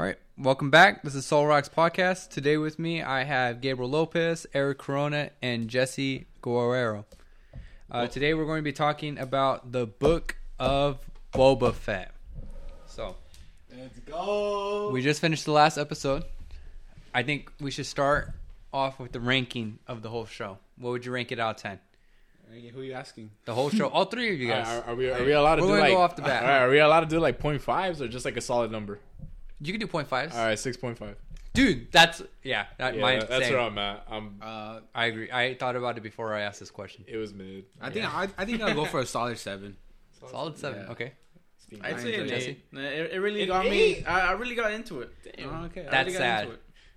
All right, welcome back. This is Soul Rocks Podcast. Today with me, I have Gabriel Lopez, Eric Corona, and Jesse Guerrero. Uh, today, we're going to be talking about the book of Boba Fett. So, Let's go. we just finished the last episode. I think we should start off with the ranking of the whole show. What would you rank it out of 10? Who are you asking? The whole show, all three of you guys. Are, are we are we allowed to We're do like go off the bat. Are we allowed to do like point fives or just like a solid number? You can do point fives. All right, six point five. Dude, that's, yeah, that, Yeah, mine, that's same. where I'm at. I'm. Uh, I agree. I thought about it before I asked this question. It was mid. I think I, I think I'll go for a solid seven. Solid seven. Yeah. Okay. I I'd say an enjoyed it. eight. It, it really An got eight? me. I, I really got into it. Oh, okay. I That's really got sad.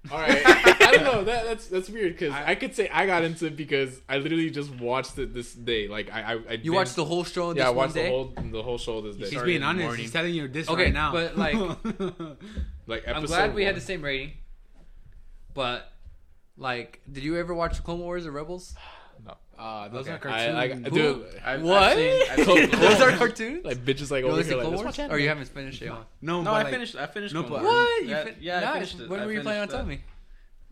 Into it. All right, I don't know. That that's that's weird because I- I, could say I got into it because I literally just watched it this day. Like I, I, I You watched the whole show in yeah, this I one watched day? the whole the whole show this day. He's being honest. morning. He's telling you this Okay, right now. but, like- like I'm episode glad we had the same rating. But like, did you ever watch the Clone Wars or Rebels? uh, those Okay. are cartoons. I, Who- dude, I've, What? I've seen, I've seen Those are cartoons. like bitches like you over listen here like Clone Wars, watch or you haven't finished it? no, No, but I like, finished. I finished. no, Clone Wars. What? You Yeah, fin- yeah, I nice. finished it. When I were you planning on finished telling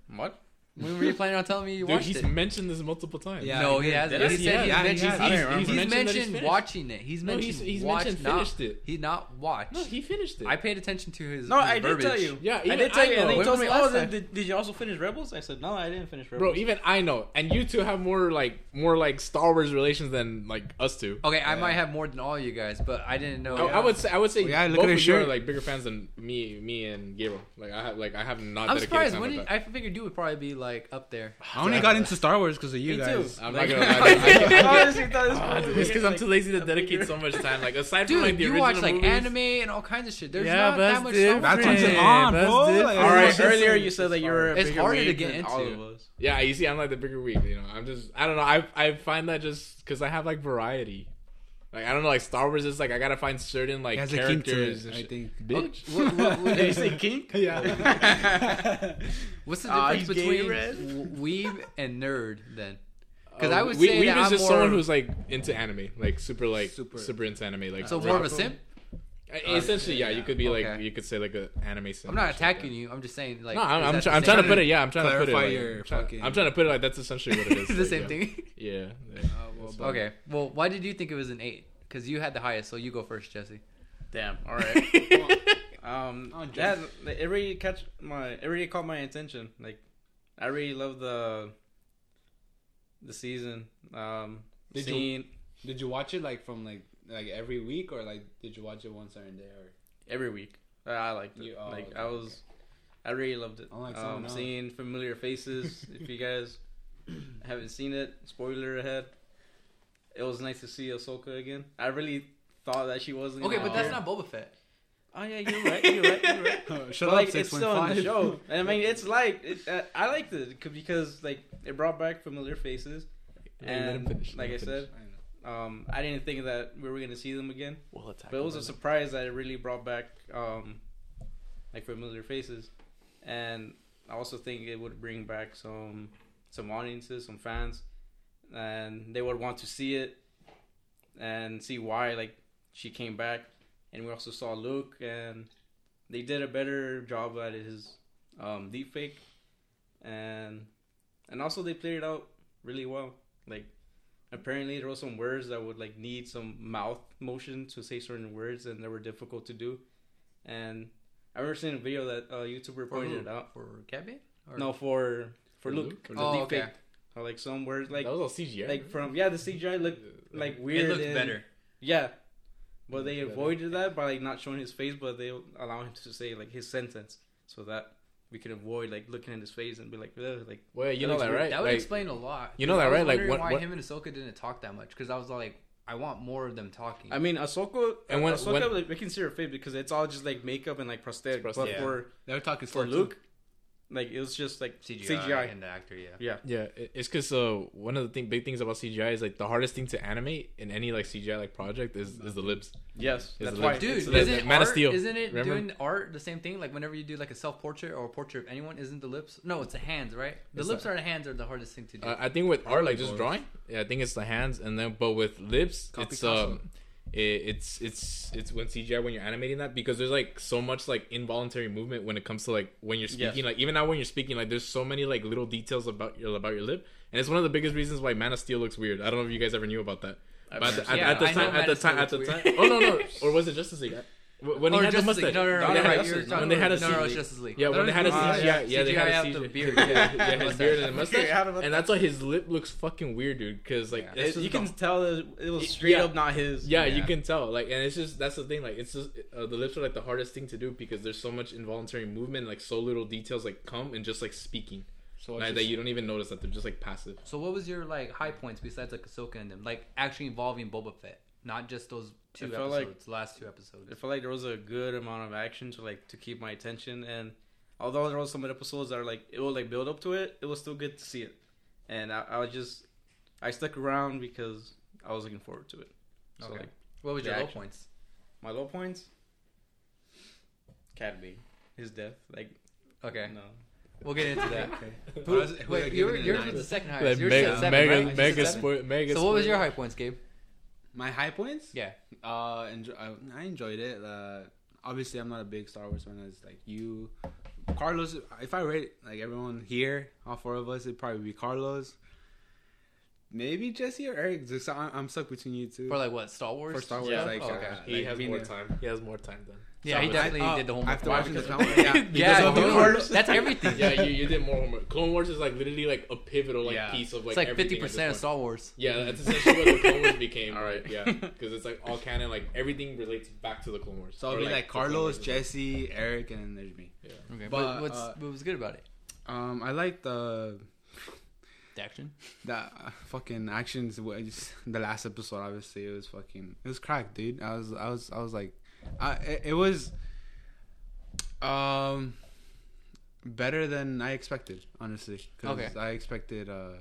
me? What? When were you planning on telling me you Dude, watched he's it? mentioned this multiple times. Yeah, no, he he hasn't. Did He he? said Yeah, he's he mentioned. has. He's, I he's He's mentioned that he's mentioned watching it. He's No, mentioned he's- he's watch, mentioned not, finished it. He not watched. No, he finished it. I paid attention to his. No, his I did tell you. Yeah, I even did tell I you, and know. then you When told me, "Oh, last did, time? did, did you also finish Rebels?" I said, "No, I didn't finish Rebels." Bro, even I know, and you two have more like more like Star Wars relations than like us two. Okay, I might have more than all you guys, but I didn't know. I, I would say I would say yeah, look both at of you are like bigger fans than me, me and Gabriel. Like I have like I have not. I'm surprised. When with did, that. I figured you would probably be like up there. I only got into Star Wars because of you Me guys. too. I'm Like- not gonna lie. I- I- honestly thought this Ah, was dude, it's because I'm too lazy to dedicate so much time. Like aside from like the you original watch like movies, anime and all kinds of shit. There's Yeah, not that much different. Star That's Wars. what's Yeah, on, bro. Like, All right, earlier you said that you were a It's harder to get into. Yeah, you see, I'm like the bigger weeb. You know, I'm just I don't know. I I find that just because I have like variety. Like I don't know, like Star Wars is like I gotta find certain like He has a kink to characters. it, I think. Bitch. What- what- what- Did you say kink? Yeah. What's the Ah, difference he's gay, between Red. weeb and nerd then? Because Uh, I would we- say weeb that is I'm just more, someone who's like into anime, like super like Super. super, into anime, like so really- more of a simp. Uh, Essentially, yeah, you could be Okay. like you could say like a anime. I'm not attacking yeah. you. I'm just saying like. no, I'm, is I'm, that try- the I'm trying to put it. Yeah, I'm trying to put it. Clarify Like, your I'm, trying, fucking- I'm trying to put it like that's essentially what it is. the like, same yeah. thing. Yeah. yeah. Uh, well, Okay. Well, why did you think it was an eight? Because you had the highest, so you go first, Jesse. Damn. All right. Um, Oh, that it really catch my it really caught my attention. Like, I really love the the season. Um, Did you- Did you watch it like from like like every week or like did you watch it one certain day or? every week. I- I liked it. You- oh, like okay, I was, I really loved it. Unlike um, someone else. seeing familiar faces. if you guys haven't seen it, spoiler ahead. It was nice to see Ahsoka again. I really thought that she wasn't. Okay, gonna but that's not Boba Fett. Oh yeah, you're right. You're right. You're right. Shut but, up, like six it's point still in the show. I mean, it's like it, uh, I liked it because like it brought back familiar faces, Yeah, let him and like I said, um, I didn't think that we were gonna see them again. We'll attack But it was a surprise that it really brought back um, like familiar faces, and I also think it would bring back some some audiences, some fans, and they would want to see it and see why like she came back. And we also saw Luke, and they did a better job at his um, deep fake, and and also they played it out really well. Like apparently there were some words that would like need some mouth motion to say certain words and they were difficult to do and i remember seeing a video that a youtuber For pointed who? out For Kevin? Or- no for for For luke, Luke? for Oh, the okay. deepfake. How, like some words like that was all CGI. like from yeah the cgi looked like weird It looked and- better. yeah but they Looked better. avoided that by like not showing his face but they allow him to say like his sentence so that we can avoid like looking at his face and be like Ugh, like well, you know that right? That would Like, explain a lot. you know that, I was right? Like, what- why what- him and Ahsoka didn't talk that much? Because I was like, I want more of them talking. I mean, Ahsoka, And when- Ahsoka, when- like, we can see her face because it's all just like makeup and like prosthetic. It's But prosthetic. for They were talking for Luke, too. Luke, like it was just like CGI, CGI. and the actor, yeah. Yeah, Yeah, it's because uh, one of the thing, big things about CGI is like the hardest thing to animate in any like CGI like project is, is the lips. yes, It's that's a why. little- Dude, It's isn't like it Man of art, Steel. Isn't it Remember? doing art the same thing? Like whenever you do like a self portrait or a portrait of anyone, isn't the lips? No, it's the hands, right? The It's lips the- are the hands are the hardest thing to do. Uh, I think with art, like just drawing, yeah, I think it's the hands, and then but with lips, Copy it's Picasso. um, it, it's it's it's when CGI when you're animating that because there's like so much like involuntary movement when it comes to like when you're speaking Yes. like even now when you're speaking like there's so many like little details about your about your lip and it's one of the biggest reasons why Man of Steel looks weird. I don't know if you guys ever knew about that. But at, the- Yeah, at the time, at the time, at the time. Oh no, no, or was it Justice League? When he Or had the mustache. League. No, no, no, When they no, had no, a- you're when they had a about- no, no, it's Justice League. Yeah, when they had a CGI, yeah. yeah, they had a CGI the beard. Yeah, yeah, Yeah. his beard and the mustache, Yeah, how about and that's why his lip looks fucking weird, dude. Because like Yeah. It- you can the- tell it was straight yeah. up not his. yeah, you can tell. Like, and it's just that's the thing. Like, it's just uh, the lips are like the hardest thing to do because there's so much involuntary movement, like so little details like come and just like speaking, So like, that you don't even notice that they're just like passive. So what was your like high points besides like Ahsoka and them? Like actually involving Boba Fett, not just those two I felt like- episodes, last two episodes. It felt like there was a good amount of action to like to keep my attention, and although there was some episodes that are like it will like build up to it, it was still good to see it, and I, I was just I stuck around because I was looking forward to it. So Okay. like What was your the low points? my low points, Cad Bane, his death, like Okay, no, we'll get into that. Okay. Who- wait, you giving were, yours was the second Like, highest. Yours mega, said seven, mega, right? Mega, seven? spoil, mega. So what was your high points, Gabe? My high points? Yeah. Uh, enjoy, I, I enjoyed it. Uh, obviously, I'm not a big Star Wars fan. As like you, Carlos. If I rate like everyone here, all four of us, it'd probably be Carlos. Maybe Jesse or Eric. Just- I'm, I'm stuck between you two. For like what Star Wars? For Star Wars, Yeah. like Oh, okay. uh, He like has more a- time. He has more time then. Yeah, he definitely I- did the homework. After Why? watching the Because- film, yeah, yeah, dude, Clone Wars. that's everything. yeah, you, you did more homework. Clone Wars is like literally like a pivotal like Yeah. piece of like it's like fifty percent of. Star Wars. Yeah, that's essentially what the Clone Wars became. All right. Right. Yeah, because it's like all canon. Like everything relates back to the Clone Wars. So Or, it'll be like the Clone Carlos, Wars is, like- Jesse, Eric, and there's me. Yeah. Okay, But, but what's uh, what was good about it? Um, I like the The action. the uh, fucking actions. wa- just- The last episode, obviously, it was fucking. It was cracked, dude. I was, I was, I was like, I. It, it was, um, better than I expected, honestly. 'cause Okay. I expected, uh,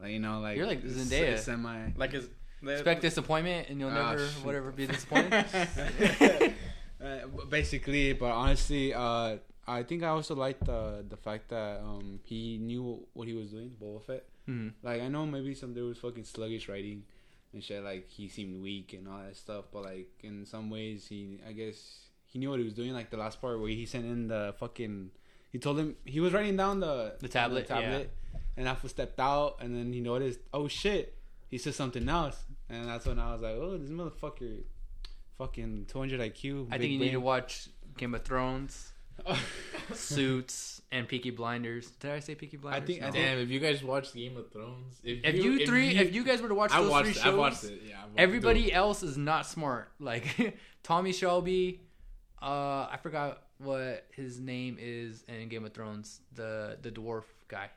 like you know, like You're like s- Zendaya. semi. like is Expect disappointment, and you'll Ah, never shit. whatever be disappointed. Uh, basically, but honestly, uh, I think I also liked the the fact that um he knew what he was doing, Boba Fett. Mhm. Like I know maybe some there was fucking sluggish writing and shit. Like he seemed weak and all that stuff, but like in some ways he, I guess he knew what he was doing. Like the last part where he sent in the fucking, he told him he was writing down the The tablet, tablet, and Alpha stepped out and then he noticed, oh shit, he said something else, and that's when I was like, oh this motherfucker, fucking 200 IQ. I think you need to watch Game of Thrones, Suits, and Peaky Blinders. Did I say Peaky Blinders? think- I think- Damn, if you guys watched Game of Thrones, if, if you, three, if you guys were to watch I those watched, three shows, I watched it. Yeah, watched- everybody dude, else is not smart. Like Tommy Shelby, uh, I forgot what his name is in Game of Thrones. The the dwarf guy.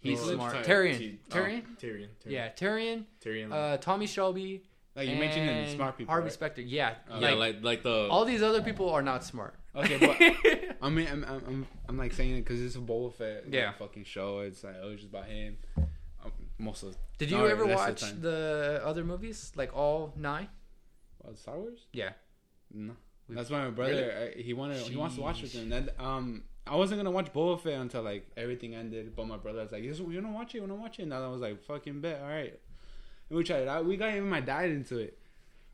He's No, smart. Tyrion. T- Tyrion. oh, Tyrion. Tyrion. Yeah, Tyrion. Tyrion. Uh, Tommy Shelby. Like you mentioned it, smart people. Harvey right? Specter. Yeah, yeah, like, like like the all these other people are not smart. Okay, but I mean, I'm, I'm, I'm, I'm like saying it because it's a Boba Fett like, Yeah. fucking show. It's like, oh, it's just about him. Um, most of Did you ever of the watch the other movies, like all nine? well, Star Wars. Yeah. No, We- that's why my brother I, he wanted he wants to watch with him. That um, I wasn't gonna watch Boba Fett until like everything ended. But my brother was like, "You you wanna watch it? You wanna watch it?" And I was like, "Fucking bet, all right." And we tried it out. We got even my dad into it.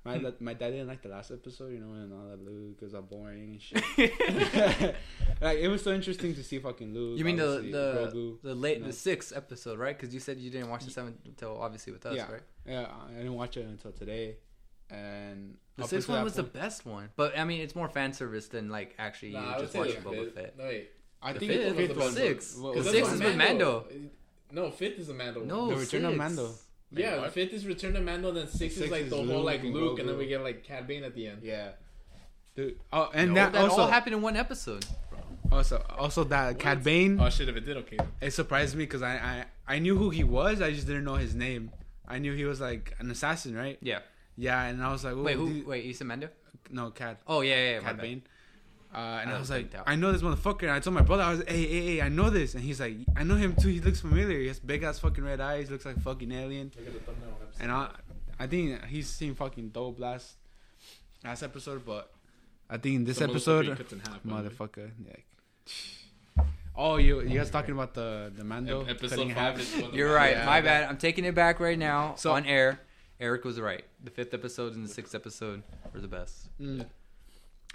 My my dad didn't like the last episode, you know, and all that Luke because I'm boring and shit. like it was so interesting to see fucking Luke. You mean the the Grogu. the late No. the sixth episode, right? Because you said you didn't watch the seventh until obviously with us, Yeah. right? Yeah, I didn't watch it until today, and The sixth one that was the best one, but I mean, it's more fan service than like actually Nah, you just say watching the Boba fifth. Fett. No, wait. I The think fifth the fifth was was the sixth. what- The sixth is what with Mando. No, fifth is a Mando. No, The Return of six. Mando. Yeah, what? fifth is Return of Mando, then six, Six is like is the whole Luke like and Luke, and then we get like Cad Bane at the end. Yeah, dude. Oh, and No, that, that also all happened in one episode. also also that Cad Bane. Oh shit! If it did, okay. It surprised me because I, I I knew who he was. I just didn't know his name. I knew he was like an assassin, right? Yeah. Yeah, and I was like, Wait, who? dude- Wait, you said Mando? No, Cad. Oh yeah, yeah, yeah. my Cad bad. Bane. Uh, and I I, was was like. I know this motherfucker. And I told my brother, I was, hey, hey, hey, I know this. And he's like, I know him too. He looks familiar. He has big ass fucking red eyes. Looks like a fucking alien. Look at the thumbnail. And I, I think he's seen fucking dope last, last episode. But I think this The motherfucker episode, he cuts in half, by the way. motherfucker. Yeah. Oh, you you guys talking about the the Mando Ep- cutting Episode five half? is one of You're right. Yeah. my bad. I'm taking it back right now So- on air. Eric was right. The fifth episode and the sixth episode were the best. Mm.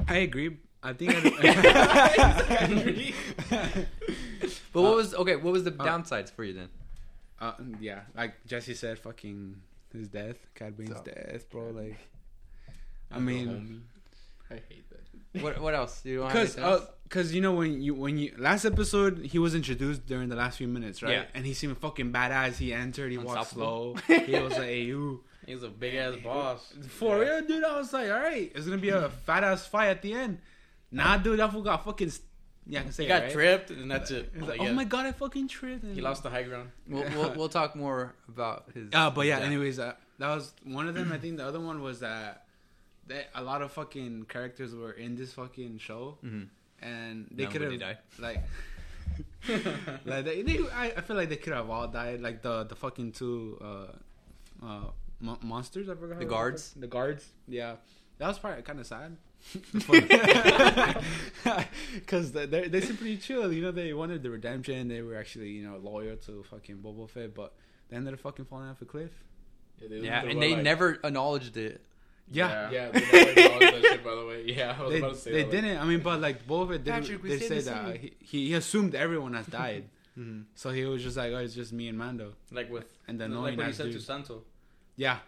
I agree. I think. I, But what was okay? What was the downsides for you then? uh, yeah, like Jesse said, fucking his death, Cad Bane's So- death, bro. Like, I mean, I hate that. What What else? You don't have because anything else? because you know when you when you last episode he was introduced during the last few minutes, right? Yeah. And he seemed fucking badass. He entered. He walked slow. He was like, "Hey, you." He's a big ass boss. For real, dude. I was like, all right, it's gonna be a fat ass fight at the end. Nah, dude, that fool got fucking. st- Yeah, I can say He it, got right? tripped, and that's it. He's Like, like, yeah. oh my god, I fucking tripped. and- He lost the high ground. We'll, we'll we'll talk more about his. Uh, but yeah, death. anyways, uh, that was one of them. I think the other one was that that a lot of fucking characters were in this fucking show, Mhm. and they could have died. like. like they, they, I, I feel like they could have all died. Like the the fucking two uh, uh, mo- monsters. I forgot The guards? The guards. Yeah, that was probably kind of sad. Because they they they seem pretty chill. You know, they wanted the redemption. They were actually you know loyal to fucking Boba Fett, but they ended up fucking falling off a cliff. they, yeah, and they like- never acknowledged it. Yeah. Yeah, they never acknowledged that shit. By the way, yeah, I was They, about to say they that, didn't. I mean, but like Boba Fett did, Patrick, we did saved say that he, he assumed everyone has died, Mhm. so he was just like, "Oh, it's just me and Mando." Like with And the like what he ass said to. Santo. Yeah,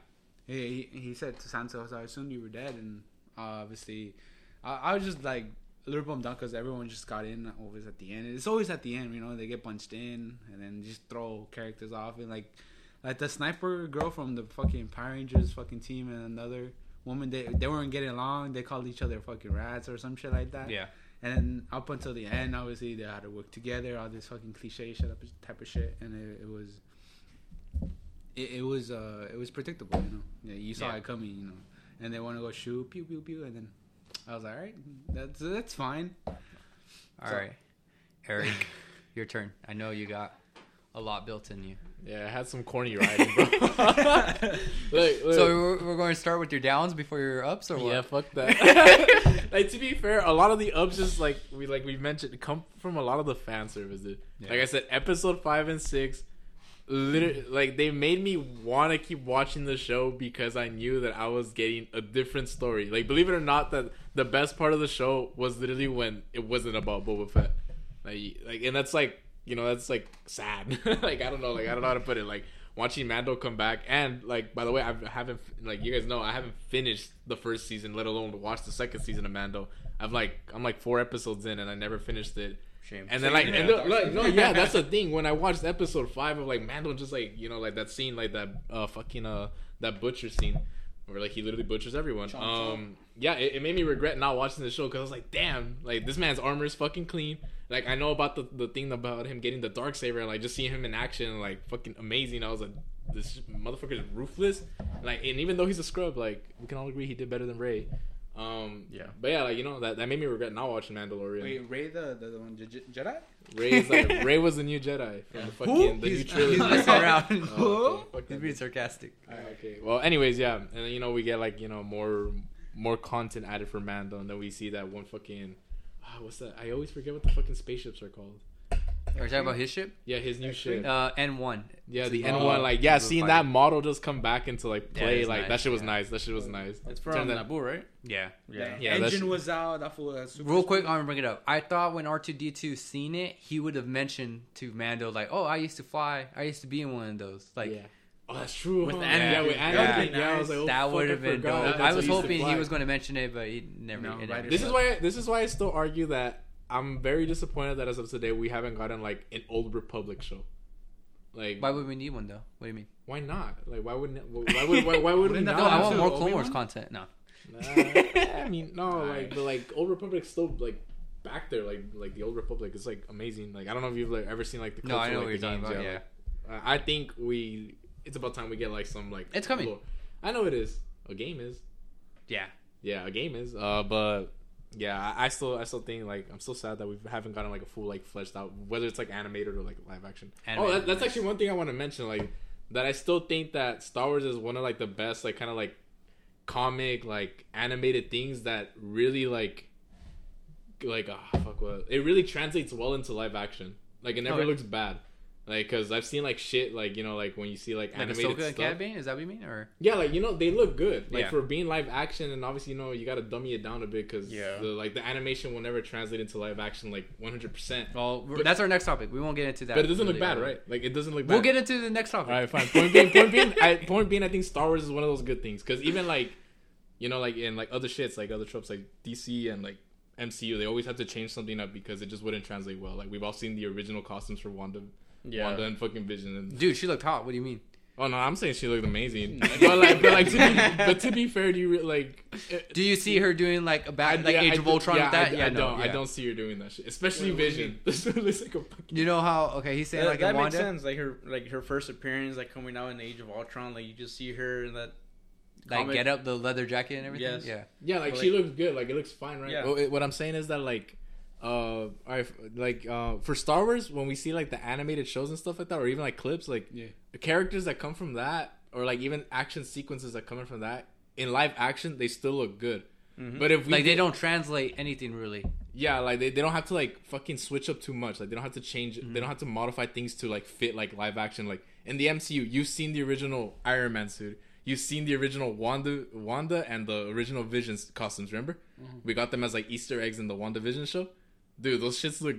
he, he he said to Santos, "I assumed you were dead," and uh, obviously, I, I was just like a little bummed out because everyone just got in always at the end. It's always at the end, you know. They get punched in and then just throw characters off and like like the sniper girl from the fucking Power Rangers fucking team and another woman. They they weren't getting along. They called each other fucking rats or some shit like that. Yeah, And then up until the end, obviously they had to work together, all this fucking cliche shit up type of shit, and it, it was, it, it was, uh, it was predictable, you know. Yeah, you saw Yeah. it coming, you know. And they want to go shoot, pew pew pew, and then I was like, all right, that's that's fine. All So- right, Eric, your turn. I know you got a lot built in you. Yeah, I had some corny writing, bro. Look, look. So we're, we're going to start with your downs before your ups, or what? Yeah, fuck that. like to be fair, a lot of the ups just like we like we mentioned come from a lot of the fan service. Dude. Yeah. Like I said, episode five and six, literally like they made me want to keep watching the show because I knew that I was getting a different story. Like believe it or not, that the best part of the show was literally when it wasn't about Boba Fett. Like like and that's like you know that's like sad. like I don't know like I don't know how to put it like. Watching Mando come back, and like by the way, I haven't like you guys know I haven't finished the first season, let alone watch the second season of Mando. I'm like I'm like four episodes in, and I never finished it. Shame. And then like, and look, look, no, yeah, that's the thing. When I watched episode five of like Mando, just like you know, like that scene, like that uh fucking uh that butcher scene, where like he literally butchers everyone. Chomp, chomp. Um, yeah, it, it made me regret not watching the show because I was like, damn, like this man's armor is fucking clean. Like I know about the the thing about him getting the dark saber, and like just seeing him in action, like fucking amazing. I was like, this motherfucker is ruthless. Like, and even though he's a scrub, like we can all agree he did better than Rey. Um, Yeah. but yeah, like you know that that made me regret not watching Mandalorian. Wait, Rey the the, the one Je- Je- Jedi? Rey's like Rey was the new Jedi from the fucking the new He's, trilogy. he's around. Oh, okay. Fuck He's being dude. sarcastic. Okay. Well, anyways, yeah, and then, you know we get like you know more more content added for Mando, and then we see that one fucking ah, what's that? I always forget what the fucking spaceships are called. Are you talking about his ship? Yeah, his new ship. Uh, N1. Yeah, the N one. Like, yeah, the seeing fighting. that model just come back into like Yeah, play, it's like nice, that shit was yeah. nice. That shit was nice. It's Turn from that- Naboo, right? Yeah. Yeah. Yeah, that's- engine was out. That fool. uh, super Real quick, I'm gonna bring it up. I thought when R2D2 seen it, he would have mentioned to Mando like, "Oh, I used to fly. I used to be in one of those." Like yeah. Oh, that's true. With huh? Anakin. Yeah, with Yeah. Anakin. That'd Yeah, I was like, oh, that fuck, would I have been forgot dope. that's I what was used to hoping he fly. was going to mention it, but he never. No, it right never This did. is why. This is why I still argue that I'm very disappointed that as of today we haven't gotten like an old Republic show. Like, Why would we need one though? What do you mean? why not? Like, why wouldn't? Why would? Why, why would we Wouldn't? No, I want more Clone Obi-Wan? Wars content. No. Nah, I mean, no, Alright. like, but like, Old Republic's still like back there, like, like the Old Republic is like amazing. Like, I don't know if you've like ever seen like the No, I know like, what you're the talking games, about. Yeah. like, uh, I think we. It's about time we get like some like. It's coming. lore. I know it is. A game is. Yeah. Yeah, a game is. Uh, but yeah, I, still, I still think like I'm still sad that we haven't gotten like a full like fleshed out, whether it's like animated or like live action. oh, that, that's nice. actually one thing I want to mention. Like that, I still think that Star Wars is one of like the best like kind of like comic like animated things that really like like ah fuck what it really translates well into live action. Like it never looks bad. Like, cause I've seen like shit, like you know, like when you see like, Like animated Ahsoka and stuff. Is that what you mean? Or Yeah, like you know, they look good. Like Yeah. for being live action, and obviously you know you got to dummy it down a bit because Yeah. the like the animation will never translate into live action like 100. percent well, But- that's our next topic. We won't get into that. But it doesn't look bad, right? Like it doesn't look bad. We'll get into the next topic. All right, fine. Point being, point being, I, point being, I think Star Wars is one of those good things because even like, you know, like in like other shits, like other tropes, like DC and like MCU, they always have to change something up because it just wouldn't translate well. Like we've all seen the original costumes for Wanda, Yeah. Wanda and fucking Vision. And Dude, she looked hot. What do you mean? oh no, I'm saying she looked amazing. but like, but like, to be, but to be fair, do you re- like? it- Do you see her doing like a back, like yeah, Age I of do- Ultron yeah, with that? I, yeah, I no, don't. I don't see her doing that shit, especially Wait, what do you Vision. This looks like a fucking. You know how? Okay, he's saying that like that in makes Wanda. sense. Like her, like her first appearance, like coming out in Age of Ultron, like you just see her in that. Like comic- get up the leather jacket and everything. Yes. Yeah. Yeah, like But, she like- looks good. Like it looks fine, right? Yeah. Well, it- what I'm saying is that like, uh, I like uh for Star Wars when we see like the animated shows and stuff like that, or even like clips, like Yeah. the characters that come from that, or like even action sequences that come in from that in live action, they still look good. Mhm. But if we Like they don't translate anything really. yeah, like they, they don't have to like fucking switch up too much. Like they don't have to change. Mm-hmm. They don't have to modify things to like fit like live action. Like in the MCU, you've seen the original Iron Man suit. You've seen the original Wanda, Wanda, and the original Vision's costumes. Remember, Mm-hmm. we got them as like Easter eggs in the Wanda Vision show. Dude, those shits look.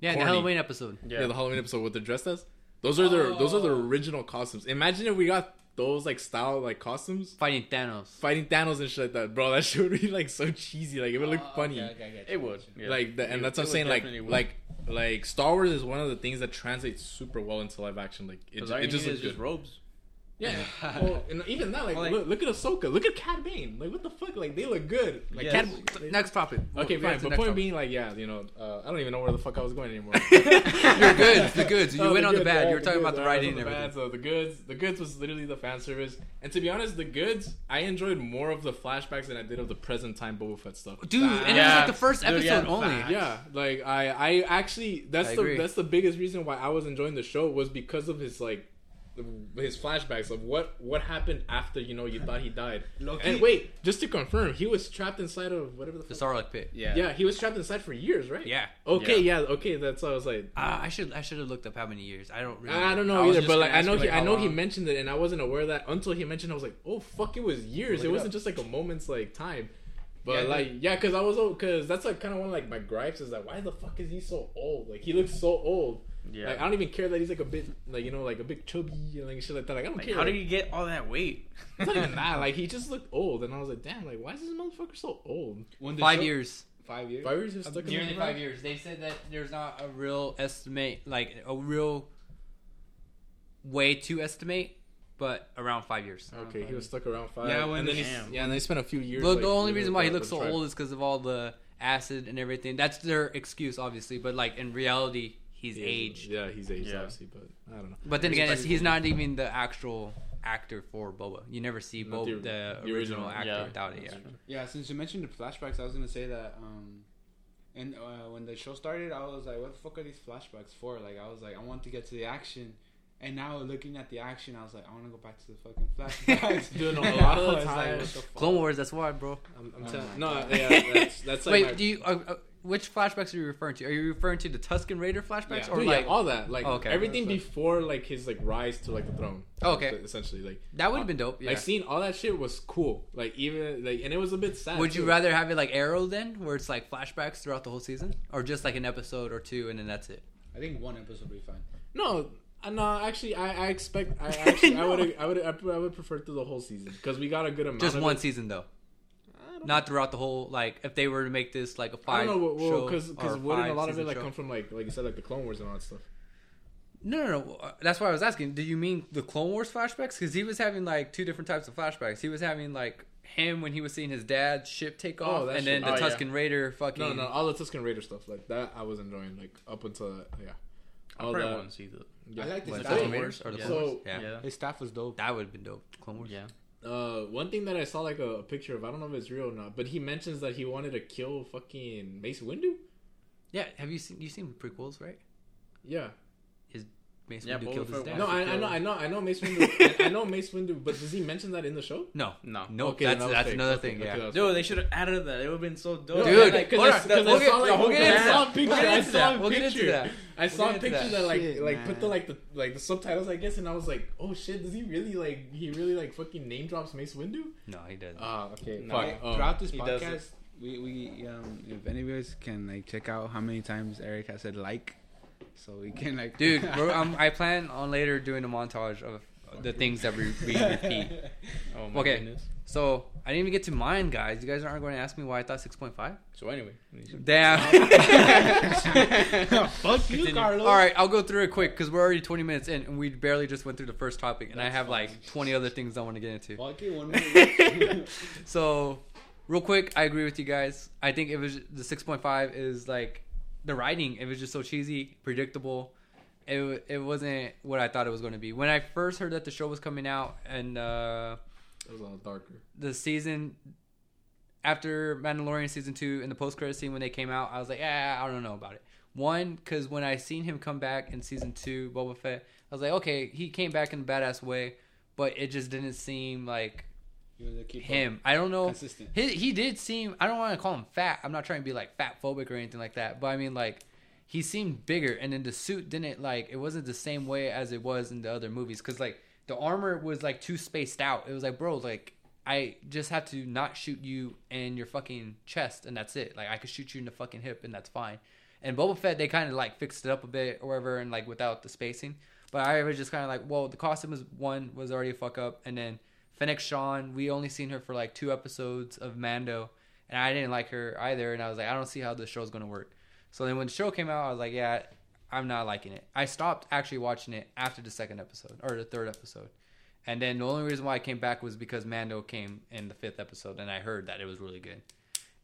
Yeah, in the Halloween episode. Yeah. Yeah. the Halloween episode what they're dressed as. Those are the those are the Oh. original costumes. Imagine if we got those like style like costumes Fighting Thanos. fighting Thanos and shit like that, bro. That shit would be like so cheesy. Like it would look Oh, funny It would. Yeah. like the, and It- that's it what I'm saying like would. like like Star Wars is one of the things that translates super well into live action like it, Because it just looks just good robes. Yeah well, and even that like, Well, like- look, look at Ahsoka look at Cad Bane like what the fuck like they look good like Yes. Cad Next topic. okay We fine but point topic. being like yeah you know uh, I don't even know where the fuck I was going anymore You're good. The goods. You Oh, went on the bad. yeah, You were talking goods, about the yeah, I writing and the everything. bad, so the goods the goods was literally the fan service and to be honest the goods I enjoyed more of the flashbacks than I did of the present time Boba Fett stuff Dude, and it was like the first Dude, episode yeah, only. facts. Yeah, like I, I actually that's I the agree. that's the biggest reason why I was enjoying the show was because of his like his flashbacks of what what happened after you know you thought he died. Low-key- And wait, just to confirm, he was trapped inside of whatever the The. Sarlacc pit. Yeah. Yeah, he was trapped inside for years, right? Yeah. Okay, yeah, okay. That's what I was like. Uh, I should I should have looked up how many years. I don't really. I don't know was either, but like I know he like, I how know he mentioned it, and I wasn't aware of that until he mentioned. I was like, oh fuck, it was years. Look it it wasn't up. just like a moment's like time. But Yeah, like yeah, because I was old, because that's like kind of one of like my gripes is like, why the fuck is he so old? Like he looks so old. Yeah. Like I don't even care that he's like a bit like you know like a bit chubby and like shit like that. Like I don't Like, care. how like, did he get all that weight? It's not even that. Like he just looked old, and I was like, damn. Like why is this motherfucker so old? When the Five show- years. Five years. Five years uh, stuck Nearly the five years. They said that there's not a real estimate, like a real way to estimate, but around five years. Okay, he was stuck around five. Yeah, when and then the- he, yeah, and then he spent a few years. The, like, the only reason why he looks so tribe. old is because of all the acid and everything. That's their excuse, obviously. But like in reality, he's He aged. Yeah, he's aged, Yeah. obviously, but I don't know. But then He's again, he's not even the actual actor for Boba. You never see Not Boba, the- the, the original, original. actor Yeah. without it. Yeah. Yeah, since you mentioned the flashbacks, I was gonna say that. um And uh, when the show started, I was like, "What the fuck are these flashbacks for?" Like, I was like, "I want to get to the action." And now looking at the action, I was like, "I want to go back to the fucking flashbacks." Dude, no, a And lot I of the was like, time- the? Clone Wars. That's why, bro. I'm, I'm Oh telling no, God. yeah, that's that's like Wait, my, do you? Uh, uh, which flashbacks are you referring to? Are you referring to the Tusken Raider flashbacks, Yeah. or Dude, like yeah, all that, like Oh, okay. everything That's before like his like rise to like the throne. Oh, okay. essentially, like that would have been dope? Yeah. like seeing all that shit was cool. Like even like, and it was a bit sad. Would you rather have it like Arrow then, where it's like flashbacks throughout the whole season, or just like an episode or two and then that's it? I think one episode would be fine. No, no. Actually, I, I expect. I actually, I would, I would, I would prefer through the whole season because we got a good amount. Just of one it. season though, don't throughout the whole. Like if they were to make this like a I five don't know, well, show because because wouldn't a lot of it like show. come from like like you said like the Clone Wars and all that stuff? No, no, no. uh, That's why I was asking. Do you mean the Clone Wars flashbacks? Because he was having like two different types of flashbacks. He was having like him when he was seeing his dad's ship take Oh, off, that and then the Oh, yeah. Tusken Raider fucking. No, no, all the Tusken Raider stuff like that I was enjoying like up until that, yeah. I probably that- want to see the. Yeah. I like the What, staff. Tusken Raiders or the Yeah. Clone Wars? So- Yeah. Yeah. His staff was dope. that would have been dope. Clone Wars. Yeah. Uh, one thing that I saw like a, a picture of, I don't know if it's real or not, but he mentions that he wanted to kill fucking Mace Windu. Yeah. Have you seen you seen prequels, right? Yeah, Mace Yeah, Windu killed his dad. No, I, I know, I know, I know Mace Windu. I, I know Mace Windu, but does he mention that in the show? no, no, No. no. Okay, that's then I was that's fake. another thing. okay, Yeah. that was Dude, fake. they should have added that. It would have been so dope. Dude, like, 'cause hold I- on, 'cause we'll I get- saw, like, we'll because get I into saw a picture. We'll I into saw that. a We'll into picture. that. I saw a picture that. that like Shit, like put the like the like the subtitles, I guess, and I was like, oh shit, does he really like he really like fucking name drops Mace Windu? No, he doesn't. Ah, okay, No. fuck. Hey, um, throughout this he podcast, we, we um, if any of you guys can like check out how many times Eric has said like, so we can like, Dude, we're, um, I plan on later doing a montage of the things that we, we repeat. Oh my Okay. goodness. So I didn't even get to mine, guys. You guys aren't going to ask me why I thought six point five. So anyway, Damn. fuck you, Continue. Carlos. All right, I'll go through it quick because we're already 20 minutes in and we barely just went through the first topic, and I have fine. like 20 other things I want to get into. Fuck you, one minute. So, real quick, I agree with you guys. I think it was the 6.5 is like the writing. It was just so cheesy, predictable. It it wasn't what I thought it was going to be. When I first heard that the show was coming out and uh, it was a little darker. the season after Mandalorian season two and the post credit scene when they came out, I was like, yeah, I don't know about it. One, because when I seen him come back in season two, Boba Fett, I was like, okay, he came back in a badass way, but it just didn't seem like You wanna keep him. I don't know. consistent. He he did seem. I don't want to call him fat. I'm not trying to be like fat phobic or anything like that. But I mean like. He seemed bigger, and then the suit didn't like it wasn't the same way as it was in the other movies. Cause like the armor was like too spaced out. It was like, bro, like I just have to not shoot you in your fucking chest, and that's it. Like I could shoot you in the fucking hip, and that's fine. And Boba Fett, they kind of like fixed it up a bit or whatever, and like without the spacing. But I was just kind of like, well, the costume was one was already a fuck up, and then Fennec Shand, we only seen her for like two episodes of Mando, and I didn't like her either, and I was like, I don't see how the show's gonna work. So then when the show came out, I was like, yeah, I'm not liking it. I stopped actually watching it after the second episode or the third episode. And then the only reason why I came back was because Mando came in the fifth episode, and I heard that it was really good.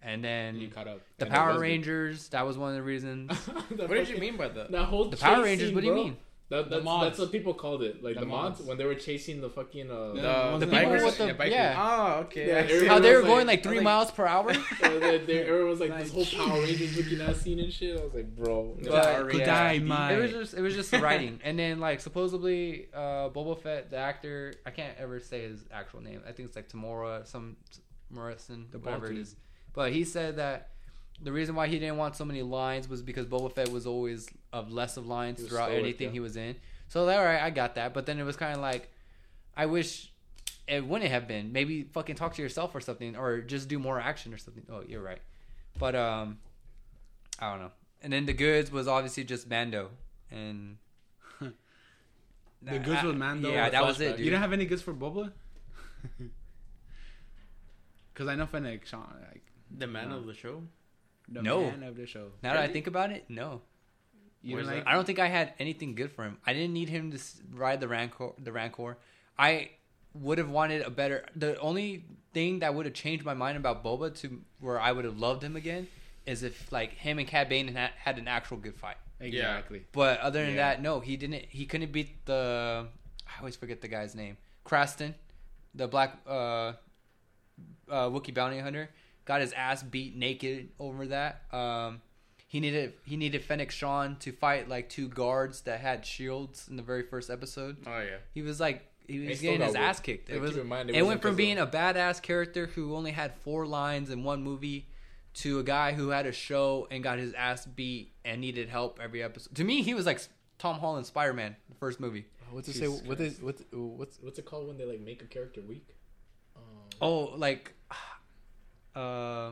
And then you caught up. the And Power was good. Rangers, that was one of the reasons. what what did you mean by that? That whole The Power Rangers, scene, what do you bro, mean? That, The that's, mods. that's what people called it. Like The the, mods, mods. when they were chasing the fucking uh, Yeah, The the people bikers. with the Yeah, bikers. yeah, Oh, okay. Yeah, I how they were was going like- like three like- miles per hour. So they, they, everyone was like this whole Power Rangers looking ass scene and shit. I was like, bro. Yeah. But, Good eye, It was just it was just the writing, and then like supposedly uh, Boba Fett, the actor, I can't ever say his actual name. I think it's like Tamora, some Morrison, The whatever it Balti. is. But he said that the reason why he didn't want so many lines was because Boba Fett was always of less of lines throughout stoic, anything yeah. he was in. So all right, I got that. But then it was kind of like, I wish it wouldn't have been. Maybe fucking talk to yourself or something, or just do more action or something. Oh, you're right. But um, I don't know. And then the goods was obviously just Mando, and The goods was Mando. Yeah, that was it. Dude. You don't have any goods for Boba? Because I know Fennec Shand, like The man of the show. The No. man of the show. now that I think about it, no. You like? I don't think I had anything good for him. I didn't need him to ride the Rancor. The Rancor. I would have wanted a better. The only thing that would have changed my mind about Boba to where I would have loved him again is if like him and Cad Bane had, had an actual good fight. Exactly. But other than Yeah. that, no, he didn't. He couldn't beat the. I always forget the guy's name. Craston, the black uh, uh, Wookiee bounty hunter, got his ass beat naked over that. Um, he needed he needed Fennec Shand to fight like two guards that had shields in the very first episode. Oh yeah. He was like he was still getting his whipped. ass kicked. It was keep in mind, it it, wasn't went from being a badass character who only had four lines in one movie to a guy who had a show and got his ass beat and needed help every episode. To me, he was like Tom Holland Spider Man, the first movie. What's it Jesus say? What is what's what's what's it called when they like make a character weak? Um, Oh, like uh,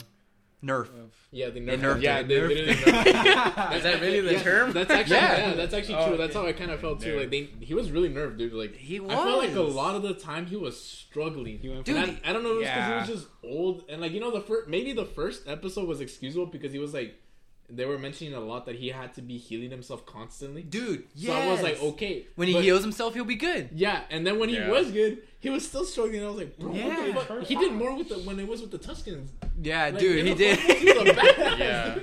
Nerf. yeah, they They nerfed. nerfed. Yeah, it. they Nerfed literally nerfed. him. Is that really the Yeah, term? That's actually Yeah. yeah. that's actually Oh, true. okay. That's how I kind of felt too. Nerfed. Like they, he was really nerfed, dude. Like He I felt like a was. lot of the time he was struggling. He went Dude, And I, I don't know if it was because yeah. he was just old and like you know the first maybe the first episode was excusable because he was like they were mentioning a lot that he had to be healing himself constantly. Dude, yeah. So I was like, okay. When he but- heals himself, he'll be good. Yeah, and then when he was good, he was still struggling. I was like, bro, Yeah. what? He did more with the when it was with the Tuskens. Yeah, Like, dude, he did. fuck, He was a badass. Yeah.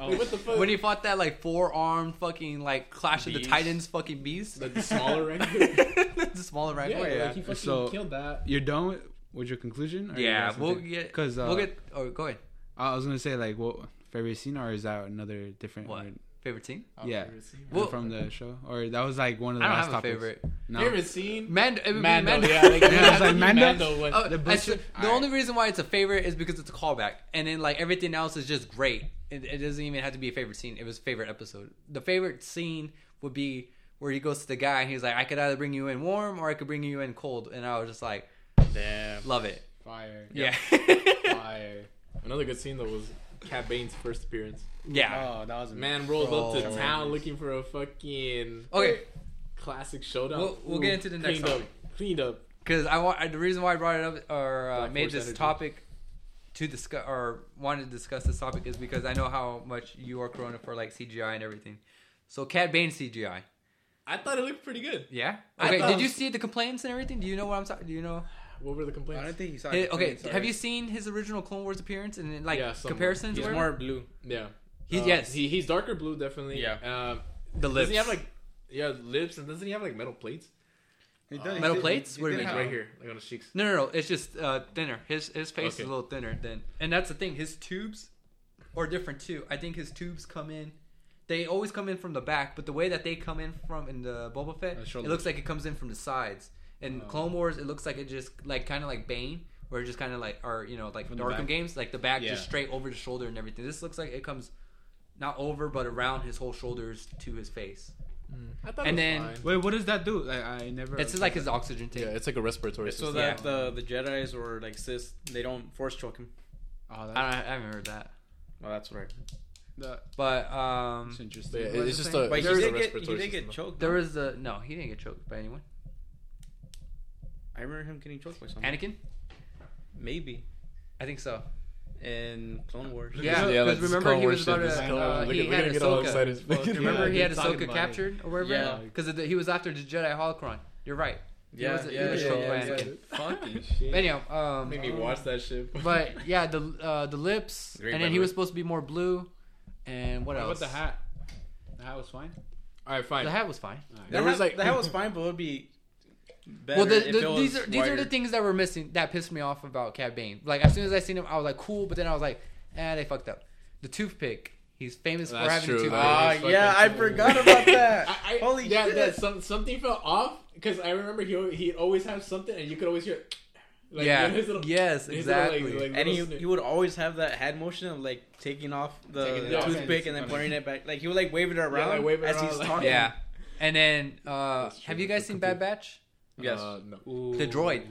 Like, what the fuck? when he fought that like four armed fucking like Clash of the Titans fucking beast. like the smaller rank. the smaller yeah, Rancor, yeah. like he fucking So- killed that. You're done with, with your conclusion? Or you yeah, got we'll get get 'Cause, uh, we'll get. Oh, go ahead. I was gonna say like, well, favorite scene, or is that another different? What? Favorite scene? Oh, yeah. Favorite scene? Well- from the show, or that was like one of the I don't last have a topics. favorite. No. Favorite scene? Mando. It would be Mando, Mando. yeah. Like, Yeah, it it's has to like be Mando? when- Oh, The butcher- should- the Alright. only reason why it's a favorite is because it's a callback, and then like everything else is just great. It, it doesn't even have to be a favorite scene. It was a favorite episode. The favorite scene would be where he goes to the guy and he's like, "I could either bring you in warm or I could bring you in cold," and I was just like, Damn. "Love it." Fire. Yeah, Fire. Another good scene though was Cad Bane's first appearance. yeah. Oh, that was Man rolled up to Bro. town looking for a fucking Okay, classic showdown. We'll- we'll get into the next cleaned topic. Up, cleaned up. because I want the reason why I brought it up or uh, made this energy. topic to discuss or wanted to discuss this topic is because I know how much you are Corona for like CGI and everything. So Cad Bane CGI. I thought it looked pretty good. Yeah. Okay. thought- Did you see the complaints and everything? Do you know what I'm talking? Do you know? What were the complaints? I don't think he saw. Hey, it. okay. Sorry. Have you seen his original Clone Wars appearance and like Yeah, somewhat. comparisons? He's more blue. yeah. He, Uh, yes. He, he's darker blue, definitely. Yeah. Um, the lips. Does he have like yeah lips and doesn't he have like metal plates? He did- he Metal did- plates? he What do you mean? have- Right here, like on his cheeks. no, no, no. It's just uh, thinner. His his face Okay. is a little thinner than, and that's the thing. His tubes are different too. I think his tubes come in. They always come in from the back, but the way that they come in from in the Boba Fett, Uh, it looks like it comes in from the sides. In Oh. Clone Wars, it looks like it just like kind of like Bane, where it just kind of like, or you know, like From the Arkham games, like the back Yeah. just straight over the shoulder and everything. This looks like it comes not over, but around his whole shoulders to his face. I thought And it then- fine. Wait, what does that do? Like, I never. It's like his oxygen tank. yeah, it's like a respiratory So system. that Yeah. the the Jedi's or like Sith, they don't force choke him. Oh, that's, I, I haven't heard that, Well, that's right. that- but um, that's interesting. But yeah, it's just a. saying? But he just a did get he did get choked. there though. was the no, he didn't get choked by anyone. I remember him getting choked by someone. Anakin, Maybe I think so. in Clone Wars. Yeah, Yeah, because remember Clone he Wars was about shit, to. this is- Uh, Look he had at- get all Ahsoka. Well, remember Yeah, he had he's talking Ahsoka captured or whatever. Yeah. because he was after the Jedi holocron. You're right. Yeah, was, yeah, yeah, choked yeah, yeah. Anakin. Fucking shit. But anyhow, um, Made me watch that shit. but yeah, the uh, the lips, Great, and then the he was supposed to be more blue, and what else? What else? about the hat? The hat was fine. All right, fine. The hat was fine. Alright. There That was hat, like- the hat was fine, but it would be better well, the, the, these are these are the things that were missing that pissed me off about Cad Bane. Like as soon as I seen him, I was like, cool, but then I was like, eh, they fucked up. The toothpick. He's famous for having true. a toothpick. Ah, Fucking yeah, I forgot about that. I, I, Holy yeah, shit! That, some, something felt off because I remember he he always have something and you could always hear. Like, yeah. his little- yes. his little, like- Exactly. like, and he, little snip. he would always have that hand motion of like taking off the Taking it off and toothpick and then putting it back. Like he would like wave it around like, wave it as around, he's like- talking. yeah. And then uh, have you guys seen Bad Batch? Yes. Uh, no. The droid.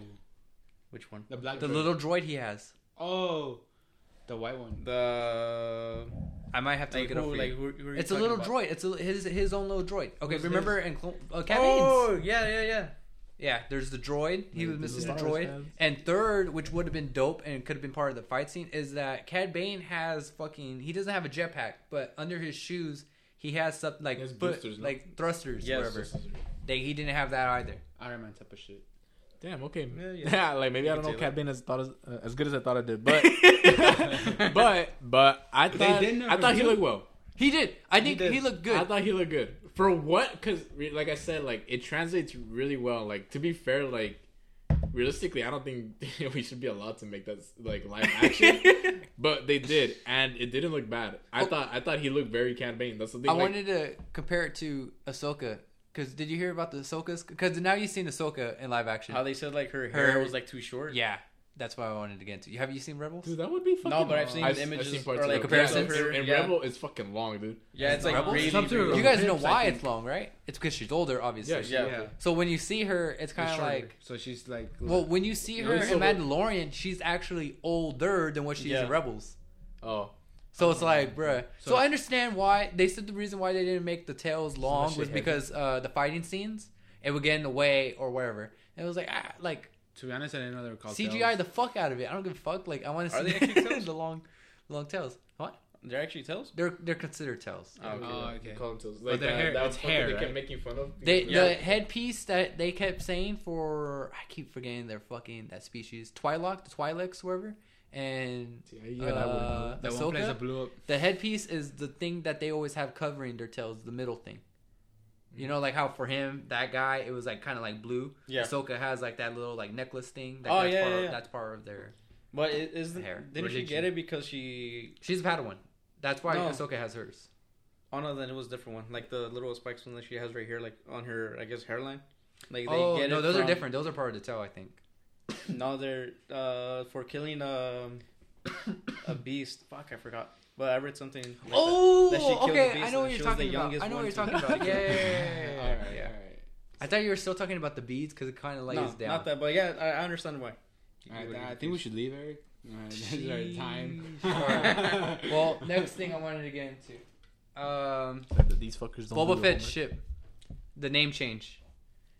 Which one? The black. The droid. little droid he has. Oh, the white one. The I might have to like look it up. who? for Like you. who? who it's a little about? droid. It's a, his his own little droid. Okay, Who's remember in Clone, uh, Cat. Oh yeah, yeah, yeah. Yeah, there's the droid. He was missing the droid. fans. And third, which would have been dope and could have been part of the fight scene, is that Cad Bane has fucking. He doesn't have a jetpack, but under his shoes he has something like foot, like thrusters, Yes. whatever. They, he didn't have that either. Iron Man type of shit. Damn. Okay. Yeah, Yeah. yeah. like maybe I don't know could Cat say Bane as thought as, uh, as good as I thought I did, but but but I thought I thought he looked well. He did. I think he, did. looked good. I thought he looked good for what? Because like I said, like it translates really well. Like to be fair, like realistically, I don't think we should be allowed to make that like live action, but they did, and it didn't look bad. I Oh. thought I thought he looked very Cad Bane. That's the thing. I like, wanted to compare it to Ahsoka. Because did you hear about the Ahsoka's? Because now you've seen Ahsoka in live action. How they said like her hair Her- was like too short. yeah, that's why I wanted to get into. Have you seen Rebels? Dude, that would be fucking. No, but I've seen I've- images I've seen or, parts of like, it. comparisons. Yeah, and Yeah. Rebel is fucking long, dude. Yeah, it's like Rebels? really. Some too. really You guys know Hips, I why think. it's long, right? It's because she's older, obviously. Yeah, Yeah. Yeah. So when you see her, it's kind of Shorter. like So she's like. Well, when you see her Really? in Mandalorian, she's actually older than what she is Yeah. in Rebels. Oh, So it's like, bruh. So, So- I understand why they said the reason why they didn't make the tails long was because uh, the fighting scenes it would get in the way or whatever. And it was like, ah, like to be honest, I didn't know they were called. CGI tails. the fuck out of it. I don't give a fuck. Like I want to Are see they actually tails? the long, long tails. What? They're actually tails. They're they're considered tails. Oh, okay. Oh, You okay. call them tails. But Like their that, hair- that it's fucking hair, They right? kept making fun of. They because- the headpiece that they kept saying for I keep forgetting their fucking that species Twi'lek, the Twi'leks, whoever, and Yeah, even I wouldn't know. uh, That one place Ahsoka. that blew up. The headpiece is the thing that they always have covering their tails, the middle thing. You know, like how for him, that guy, it was like kind of like blue. Yeah. Ahsoka has like that little like necklace thing. That, Oh, that's yeah, part yeah, of, yeah. That's part of their. But it is Hair. didn't she get it because she? She's a Padawan. That's why No. Ahsoka has hers. Oh no, then it was a different one. Like the little spikes one that she has right here, like on her, I guess hairline. Like Oh get no, those are different. Those are part of the tail, I think. No, they're uh for killing um a beast. Fuck, I forgot. But I read something. Like oh, that she killed the okay. beast I know what you're she was the talking about. youngest I know what you're talking about. Yeah, yeah, yeah, yeah, yeah, all right, yeah. all right. I thought you were still talking about the beads because it kind of lays no, down. not that. But yeah, I, I understand why. All right, You I think we should leave, Eric. All right, this is our time. Alright. well, next thing I wanted to get into, um, These fuckers don't. Boba do their Fett's ship, the name change.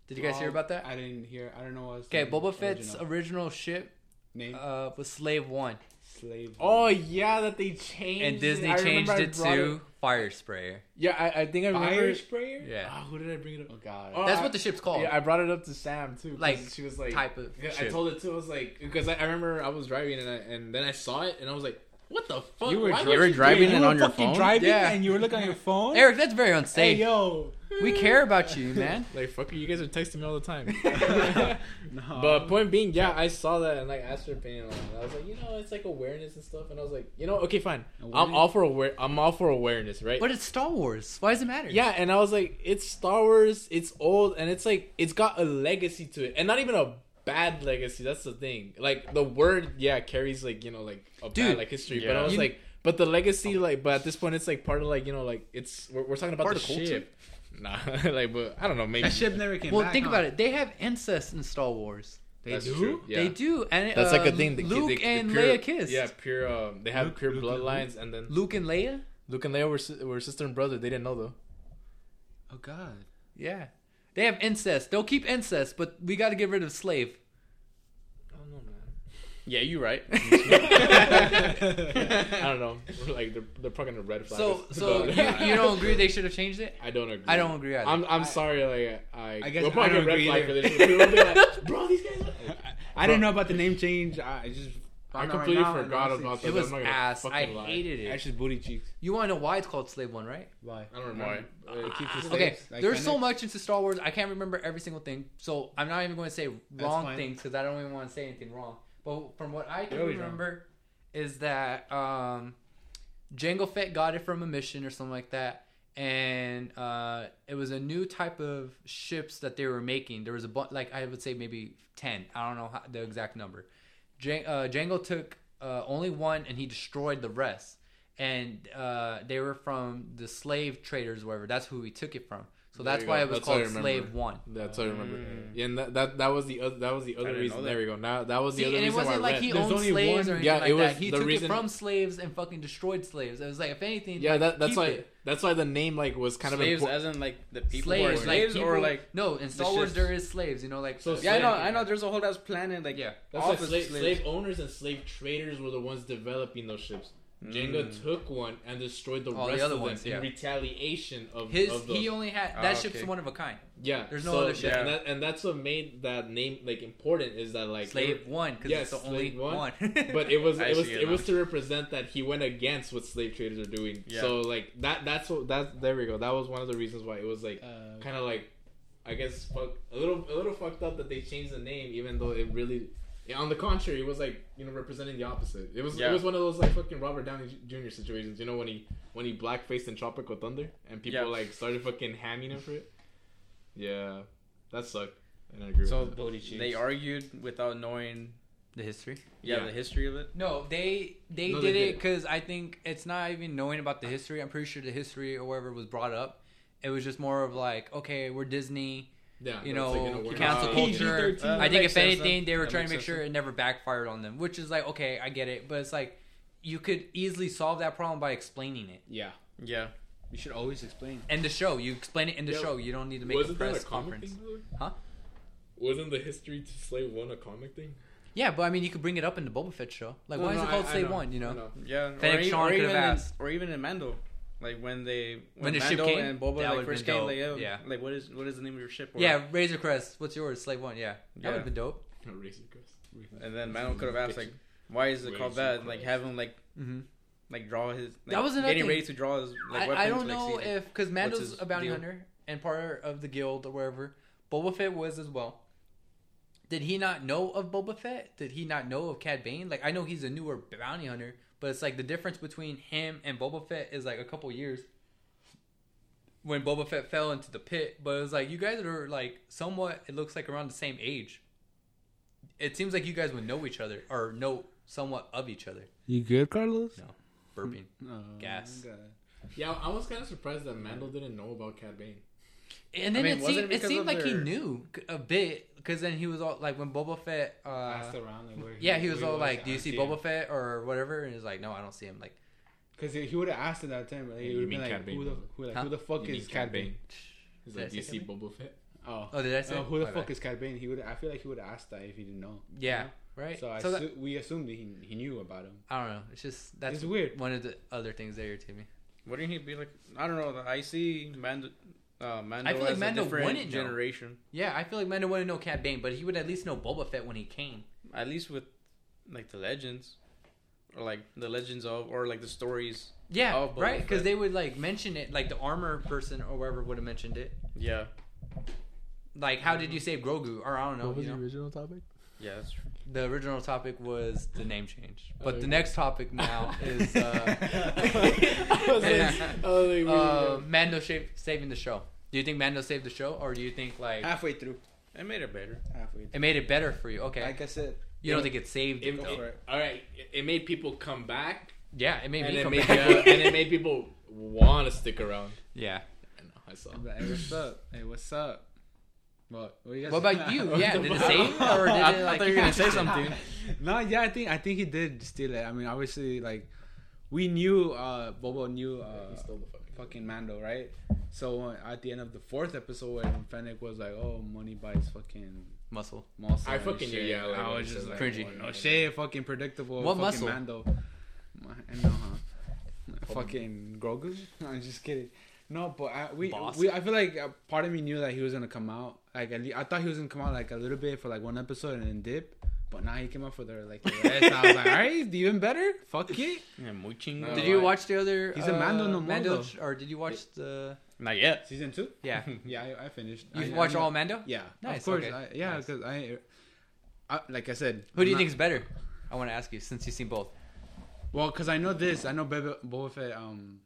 Did you guys hear Oh, about that? I didn't hear. I don't know what's Okay, Boba Fett's original original ship name. uh, was Slave One, Slave. Oh yeah, that they changed. and Disney I changed remember I it to Fire Sprayer. Yeah, I, I think I remember. fire sprayer. Yeah, Ah, who did I bring it up? Oh God. Oh, that's I- what the ship's called. Yeah, I brought it up to Sam too. Like, she was like, type of Yeah, I told it too. I was like, because I, I remember I was driving and I, and then I saw it and I was like, what the fuck? You were Why dri- would You were driving you and were on your fucking phone? driving Yeah. and you were looking on your phone. Eric, that's very hey unsafe. yo. we care about you, man. Like fuck you, you guys are texting me all the time. No. But point being, yeah, I saw that and like asked her opinion on it. I was like, you know, it's like awareness and stuff, and I was like, you know, okay, fine. I'm all for aware. I'm all for awareness, right? But it's Star Wars. Why does it matter? yeah, and I was like, it's Star Wars. It's old, and it's like it's got a legacy to it, and not even a bad legacy. That's the thing. Like the word, yeah, carries like you know like a Dude, bad like history. But. I was You- like, but the legacy, like, but at this point, it's like part of like you know like it's we're, we're talking about Part the of culture? ship. Nah, like, but I don't know. Maybe that ship never came Well, back. think huh? about it. They have incest in Star Wars. They That's do. true. Yeah. They do, and That's like a um, thing. They, Luke they, they and pure, Leia kissed. Yeah, pure. Um, they have Luke- pure Luke bloodlines, and then Luke and Leia. Luke and Leia were were sister and brother. They didn't know though. Oh God. Yeah, they have incest. They'll keep incest, but we got to get rid of slave. I don't know, man. Yeah, you're right. I don't know. Like they're, they're fucking a red flag. So, so you, you don't agree they should have changed it? I don't agree. I don't agree either. I'm I'm I- sorry. Like I. I guess we'll probably I don't get red agree flag for either. this. People will be like, bro, these guys. I didn't know about the name change. I I just. I found completely right now, forgot about that. it was I'm not gonna ass. I fucking lie. hated it. That's just booty cheeks. You want to know why it's called Slave One, right? Why? I don't remember. Why? Uh, It keeps the Okay, like there's so Fennec. much into Star Wars. I can't remember every single thing, so I'm not even going to say wrong things because I don't even want to say anything wrong. But from what I can You're wrong. remember, is that um, Jango Fett got it from a mission or something like that, and uh, it was a new type of ships that they were making. There was a bunch, like I would say maybe ten. I don't know how, the exact number. Jan- uh, Jango took uh, only one and he destroyed the rest. And uh, they were from the slave traders, whatever. That's who he took it from. So There that's why go. it was That's called. Slave One. That's what I remember. Mm. Yeah, and that, that that was the other that was the other reason. There we go. Now that was the See, other and it reason why wasn't I like he There's owned only slaves one- or anything Yeah, like it was that. He the took reason- it from slaves and fucking destroyed slaves. It was like if anything, Yeah, like, that, that's keep why it. that's why the name like was kind slaves, of important. as in like the people slaves, who are like slaves, people, or like. no. In Star Wars, there is slaves. You know, like So Yeah, I know. I know. There's a whole ass planet. Like yeah. That's all why slave, slave owners and slave traders were the ones developing those ships. Jango Mm. took one and destroyed the All the rest other of them ones, yeah. in retaliation of His of those. he only had Ah, that ship's okay. one of a kind. yeah, there's no so, other ship. yeah, and, that, and that's what made that name like important is that like Slave One because Yes, it's the only One. one. but it was it was it, it was to represent that he went against what slave traders are doing. Yeah. So like that that's what that there we go. That was one of the reasons why it was like Uh, kind of like I guess fuck, a little a little fucked up that they changed the name even though it really yeah, on the contrary it was like you know representing the opposite. It was Yeah. it was one of those like fucking Robert Downey Jr. situations. You know when he when he blackfaced in Tropical Thunder and people Yeah. like started fucking hamming him for it. Yeah, that sucked. And I agree So with that. booty they argued without knowing, the history. yeah, Yeah. the history of it. No, they they No, did they it because I think it's not even knowing about the history. I'm pretty sure the history or whatever was brought up. It was just more of like, okay, we're Disney, Yeah, you that's know, like, we're cancel not- culture. Uh, I think if anything, they were That trying to makes make sure it never backfired on them, which is like, okay, I get it, but it's like you could easily solve that problem by explaining it. Yeah. Yeah. You should always explain. In the show, you explain it in the Yeah. show. You don't need to make a Wasn't that press a comic conference. thing? Though? Huh? Wasn't the history to Slave One a comic thing? Yeah, but I mean, you could bring it up in the Boba Fett show. Like, No, why is it called I- I Slave know, One? You I know? Yeah. Fennec or, Sean or could have even in, asked. or even in Mando, like when they When the Mando ship came, and Boba that like would've first been came, dope. like yeah, Yeah. like what is what is the name of your ship? Or- Yeah, Razor Crest. What's yours? Slave One. Yeah, that Yeah. would have been dope. Razor Crest. And then Mando could have asked like, why is it called Razor that? Like Crest. have him like Mm-hmm. like draw his. Like, That was another getting thing. ready to draw his like weapons. I, I don't like, know see, like, if because Mando's a bounty deal? hunter and part of the guild or wherever. Boba Fett was as well. Did he not know of Boba Fett? Did he not know of Cad Bane? Like I know he's a newer bounty hunter, but it's like the difference between him and Boba Fett is like a couple years. When Boba Fett fell into the pit, but it was like you guys are like somewhat. It looks like around the same age. It seems like you guys would know each other or know somewhat of each other. You good, Carlos? No, burping. Oh, Gas. God. Yeah, I was kind of surprised that Mando didn't know about Cad Bane. And then I mean, it seemed it it, seemed of like he knew a bit because then he was all like when Boba Fett. Uh, Asked around like where yeah, he was where all like, "Do you I see him." Boba Fett or whatever?" And he's like, "No, I don't see him." Like, Because he, he would have asked at that time. Like, he would have been like, who the, who, like, Huh? who the fuck You is Cad Bane? He's Did I like, do you see Boba Fett? Oh. oh, did I say? Uh, who the My fuck bad. is Cad Bane? He would. I feel like he would have asked that if he didn't know. Yeah, right. So, I So that- assu- we assumed that he, he knew about him. I don't know. It's just that's It's weird. One of the other things that irritate me. Wouldn't he be like? I don't know. I see Mando. Uh, Mando I feel like as Mando a different wouldn't know. generation. Yeah, I feel like Mando wouldn't know Cad Bane, but he would at least know Boba Fett when he came. At least with like the legends, or like the legends of, or like the stories. Yeah, Oh, Boba right. Because they would like mention it, like the armor person or whoever would have mentioned it. Yeah, Like, how did you save Grogu? Or I don't know. What you know? original topic? Yeah, that's true. The original topic was the name change, but Oh, the next topic now is uh, I like, I was like, uh, Mando sha- saving the show. Do you think Mando saved the show, or do you think like Halfway through. It made it better. Halfway through. it made it better for you? Okay, Like I said, you don't think it saved? it, it- it. all right, it, it made people come back, yeah, it made and me come made back. people, and it made people want to stick around. yeah. I know, I saw. I'm hey, what's up? Hey, what's up? What? What, you guys What about you? Yeah, the did it fuck? save or did I- it I thought you were gonna say something. no, yeah, I think I think he did steal it. I mean, obviously, like we knew uh Bobo knew uh He stole the fucking. fucking Mando, right? So uh, at the end of the fourth episode, when Fennec was like, "Oh, money buys fucking Muscle. muscle," I fucking knew, yeah, like, I was he just said like, that. "Oh, no shit, fucking predictable." What fucking muscle? Mando. I know, huh? Fucking Grogu. I'm just kidding. No, but I, we, Boss. we, I feel like uh, part of me knew that he was gonna come out. Like, at least, I thought he was gonna come out like a little bit for like one episode and then dip. But now he came out for the like the rest. and I was like, all right, even better. Fuck it. Yeah, muy chingón. No, Did I- you watch the other? He's a Mando no more, Mando, though. or did you watch the? Not yet. Season two. Yeah, Yeah, I, I finished. you I, watched all Mando. Yeah, Nice, of course. okay. I, yeah, Nice. because I, I, like I said, Who do you I'm think is better? I want to ask you since you've seen both. Well, because I know this. I know Boba, Boba Fett um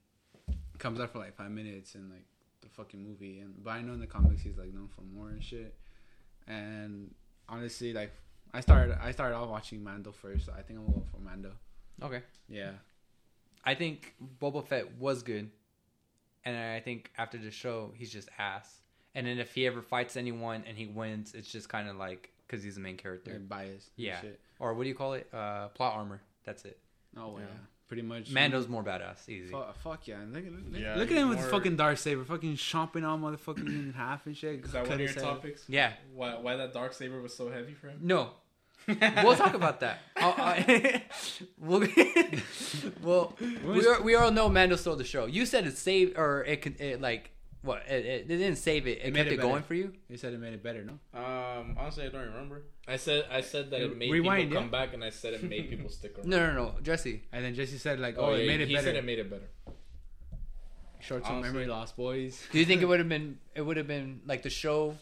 comes out for like five minutes in like the fucking movie, and but I know in the comics he's like known for more and shit. And honestly, like I started, I started off watching Mando first. So I think I'm gonna go for Mando. Okay. Yeah. I think Boba Fett was good, and I think after the show he's just ass. And then if he ever fights anyone and he wins, it's just kind of like because he's the main character, They're biased. Yeah. Shit. or what do you call it? Uh, plot armor. That's it. Oh yeah. Yeah. Pretty much. Mando's more badass. Easy. Fuck, fuck yeah! Look, at- look, Yeah, look at him with he's the fucking dark saber, fucking chomping all motherfucking in half and shit. Is that one of your his head. topics? Yeah. Why why that dark saber was so heavy for him? No. we'll talk about that. I'll, uh, uh, we'll, well, we, are, we all know Mando stole the show. You said it saved, or it could, it like, what? It, it, it didn't save it. It, It made kept it it, better. going for you. He said it made it better, no? Um, honestly, I don't remember. I said I said that it made Rewind, people yeah. come back, and I said it made people stick around. No, no, no, Jesse. And then Jesse said like, Oh, "Oh, yeah, it made it he better." said it made it better. Short term memory loss, boys. Do you think it would have been? It would have been like the show.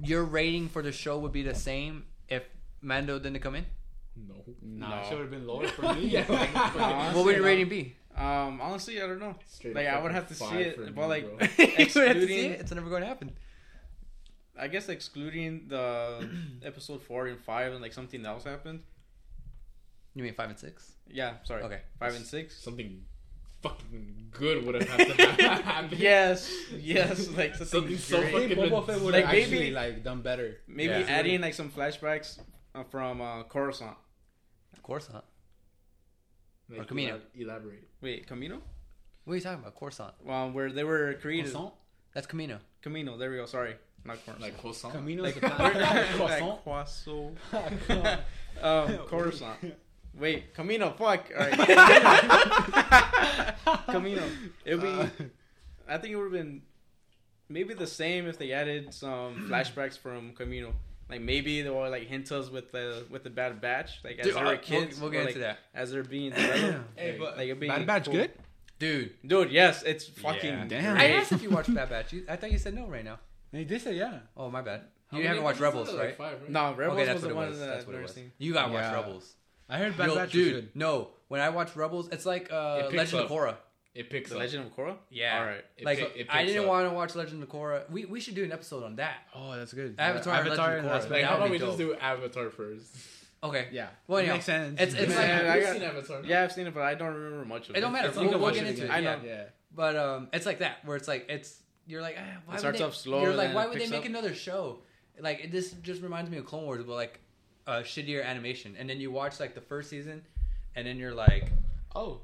Your rating for the show would be the same if Mando didn't come in. No. Nah, No. it should have been lower for me. Yeah, like, fucking- Honestly, What would your I- rating be? Um, honestly, I don't know. Straight Like I would have to see five for me, it, but like bro. have to see excluding, it. It's never going to happen. I guess excluding the episode four and five, and like something else happened. You mean five and six? Yeah, sorry. Okay. five and six. something fucking good would have happened. Yes, yes, like Something something so great. fucking Boba Fett would Like, have actually maybe- like done better. Maybe Yeah. adding like some flashbacks uh, from uh, Coruscant. Of course not. Like, Or Camino. elab- Elaborate. Wait, Camino? What are you talking about? Coruscant. Um, where they were created. Croissant? That's Camino. Camino. There we go. Sorry, not Coruscant. Like croissant. Camino's like, the planet. Croissant. croissant. Um, Coruscant. Wait, Camino. Fuck. All right. Camino. It would Uh, be. I think it would have been maybe the same if they added some flashbacks from Camino. Like maybe they will like hint us with the with the Bad Batch, like as Dude, they uh, were we'll- kids. we'll or, get like, into that. as they're being developed. Hey, but like, it being Bad Batch cool. good? Dude. Dude, yes, it's fucking Yeah. Damn. I asked if you watched Bad Batch. You, I thought you said no right now. He did say yeah. Oh, my bad. How You haven't watched Rebels, are there? right? Like five, right? No, Rebels okay, that's was what the it one was. that That's I've it never was. seen. You gotta watch Rebels. I heard Bad Yo, Batch was dude, good. no. When I watch Rebels, it's like uh, Legend up. of Korra. It picks The up. Legend of Korra. Yeah. All right. It like pick- it I didn't up. want to watch Legend of Korra. We we should do an episode on that. Oh, that's good. Avatar and Legend of and Korra. Like, That how would about be we just do Avatar first? Okay. Yeah. Well, It makes sense. It's it's Yeah, like I You've got- seen Avatar. Yeah, I've seen it, but I don't remember much of it. it don't matter. It's We'll, like we'll watch get it into it. I Yeah. know. Yeah. But um, it's like that where it's like it's you're like ah, why would starts they, off slow You're like why would they make another show? Like this just reminds me of Clone Wars, but like uh, shittier animation. And then you watch like the first season, and then you're like, Oh.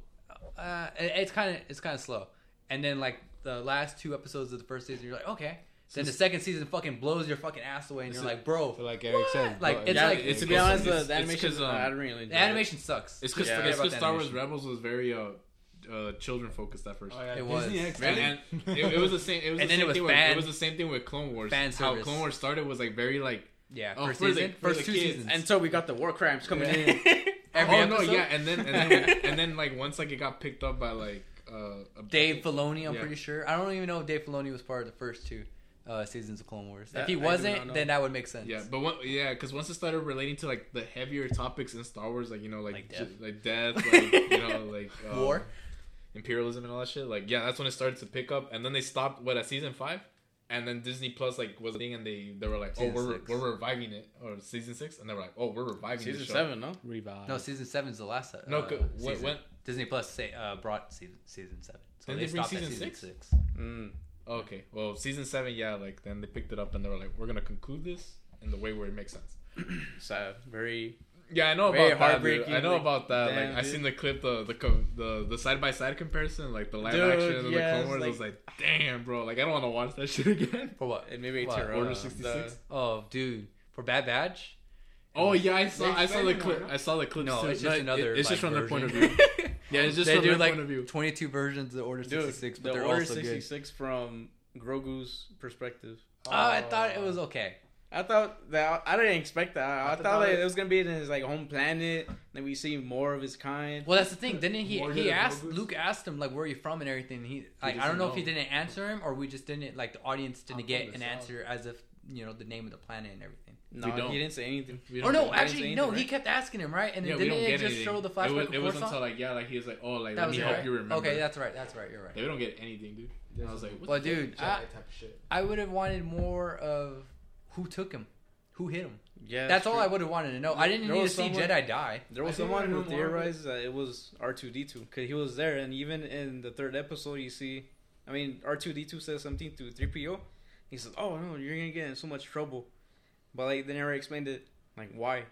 Uh, it- it's kind of it's kind of slow. And then like the last two episodes of the first season, you're like, okay. Then the second season fucking blows your fucking ass away, and you're like, bro, So like Eric said, Like, bro, it's yeah, like- it's, to be honest, the, it's- the it's animation. 'cause, um, I didn't really. the animation sucks. It's because Just forget about the Star Wars. Rebels was very uh, uh children focused at first. Oh, yeah, It was. XD. Man, and it, it was the same. It was And the then same it was thing. fan- with, it was the same thing with Clone Wars. fan How. Clone Wars started was like very like Yeah, Oh, first for the- season, for first two kids. seasons. so we got the war crimes coming in. Every oh no yeah and then and then and then like once like it got picked up by like uh a- Dave Filoni, I'm Yeah. pretty sure. I don't even know if Dave Filoni was part of the first two uh, seasons of Clone Wars. That if he wasn't, then that would make sense. yeah but one, yeah because once it started relating to like the heavier topics in Star Wars like you know like Like j- death. like death like you know like um, War. imperialism and all that shit like yeah that's when it started to pick up and then they stopped what at season five and then Disney Plus like was a thing and they they were like oh Season we're, six. we're reviving it or season six and they were like oh we're reviving Season the show. seven, no? Revive. No, season seven is the last. Uh, no c- when, season. when Disney Plus say, uh, brought season season seven. So Didn't they bring stopped at season six? Mm. Okay, well, season seven, yeah, like then they picked it up and they were like, "We're gonna conclude this in the way where it makes sense." Sad. Very. Yeah, I know Very about that. Dude. I know like, about that. damn, like, I dude. seen the clip, the the co- the the side by side comparison, like the live Dude, action and the yes, Clone Wars. I was like, "Damn, bro! Like, I don't want to watch that shit again." For what? It made me What, tear Order 66? Oh, dude, for Bad Batch. Oh yeah, I saw I saw the clip. I saw the clip. No, too. it's just another, it's just like, from their point of view. Yeah, it's just they from do their like point of view. 22 versions of Order 66, but the they're Order 66 from Grogu's perspective. Oh, I oh, thought it was okay. I thought that I didn't expect that. I, I thought, thought that it- it was gonna be in his like home planet. Then we see more of his kind. Well, that's the thing. Didn't he? More He asked Grogu's? Luke asked him like where are you from and everything. He like I don't know, if he didn't answer him or we just didn't like the audience didn't I'm get an South. answer as if you know the name of the planet and everything. No, We don't. he didn't say anything. We Or don't no, get- I didn't actually say no. anything, He kept asking him right, and yeah, then we didn't don't it just anything. show the it was, it was Coruscant? until like yeah, like he was like, "Oh, like That let me help right? you remember." Okay, that's right. That's right. You're right. They don't get anything, dude. And I was like, what Well, the dude, Jedi I, type of shit. I would have wanted more of who took him, who hit him. Yeah, That's all true. I would have wanted to know. I didn't There need to was see someone- Jedi die. There was someone who theorized that it was R two D two because he was there, and even in the third episode, you see, I mean, R two D two says something to three PO. He says, "Oh no, you're gonna get in so much trouble," but like they never explained it, like why.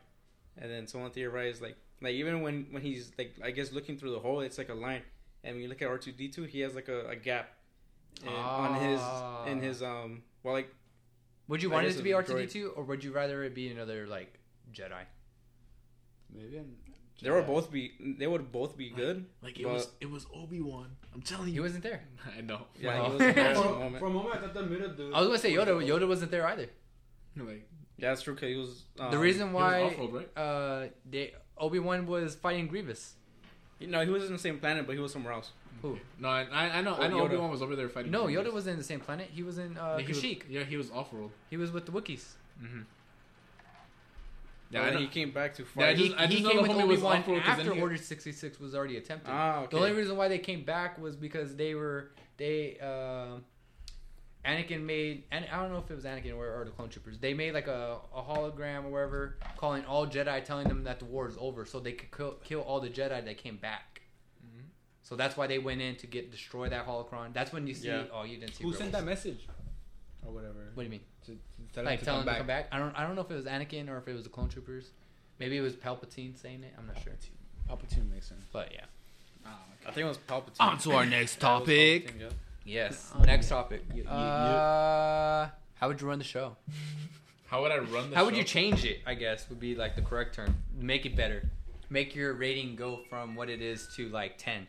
And then someone theorized like like even when when he's like I guess looking through the hole, it's like a line, and when you look at R two D two, he has like a, a gap in, on his in Ah. his um well like Would you I want it to be a R two D two, or would you rather it be another like Jedi? Maybe. I'm- they would both be they would both be good. Like it was, it was Obi Wan. I'm telling you, He wasn't there. I know. Yeah, Wow. was For, the moment. for a moment, I thought the middle dude. I was gonna say Yoda. Yoda wasn't there either. Like Yeah, that's true. Cause he was um, the reason why right? uh, they Obi Wan was fighting Grievous. You know, he was in the same planet, but he was somewhere else. Who? No, I, I know. I Oh, know Yoda. Obi Wan was over there fighting. No, Grievous. Yoda wasn't in the same planet. He was in uh, Yeah, he was- Kashyyyk. yeah, he was off world. He was with the Wookiees. Mm-hmm. Yeah, Yeah, and know. he came back to Yeah, fight. I just- he I he know came the with homie Obi was Wan off-road 'cause then after he- Order sixty six was already attempted. ah, okay. The only reason why they came back was because they were they uh, Anakin made and I don't know if it was Anakin or, or the clone troopers. They made like a, a hologram or whatever, calling all Jedi, telling them that the war is over, so they could kill, kill all the Jedi that came back. So that's why they went in to get destroy that holocron. That's when you see. Yeah. Oh, you didn't see. Who sent that message? Or whatever. What do you mean? To, to tell like him to telling come them back. to come back? I don't. I don't know if it was Anakin or if it was the clone troopers. Maybe it was Palpatine saying it. I'm not sure. Palpatine makes sense. But yeah. Ah, I think it was Palpatine. On to our next topic. Palpatine, yeah. Yes. Um, Next topic. yeah, yeah, Uh, how would you run the show? How would I run the How would you change it? I guess would be like the correct term. Make it better. Make your rating go from what it is to like ten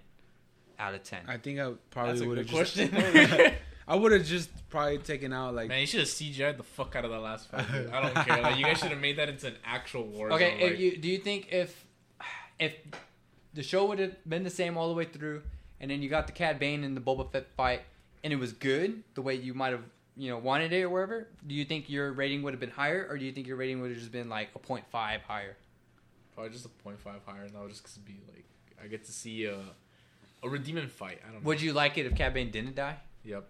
out of ten. I think I probably would have good just. question. I would have just probably taken out like. Man, you should have CGI'd the fuck out of the last fight. dude. I don't care. Like you guys should have made that into an actual war. Okay, zone, if like- you do you think if if the show would have been the same all the way through, and then you got the Cad Bane and the Boba Fett fight, and it was good the way you might have you know wanted it or wherever, do you think your rating would have been higher, or do you think your rating would have just been like a 0.5 higher? Probably just a 0.5 higher, and that would just be like I get to see a a redeeming fight. I don't know. Would you like it if Cad Bane didn't die? Yep.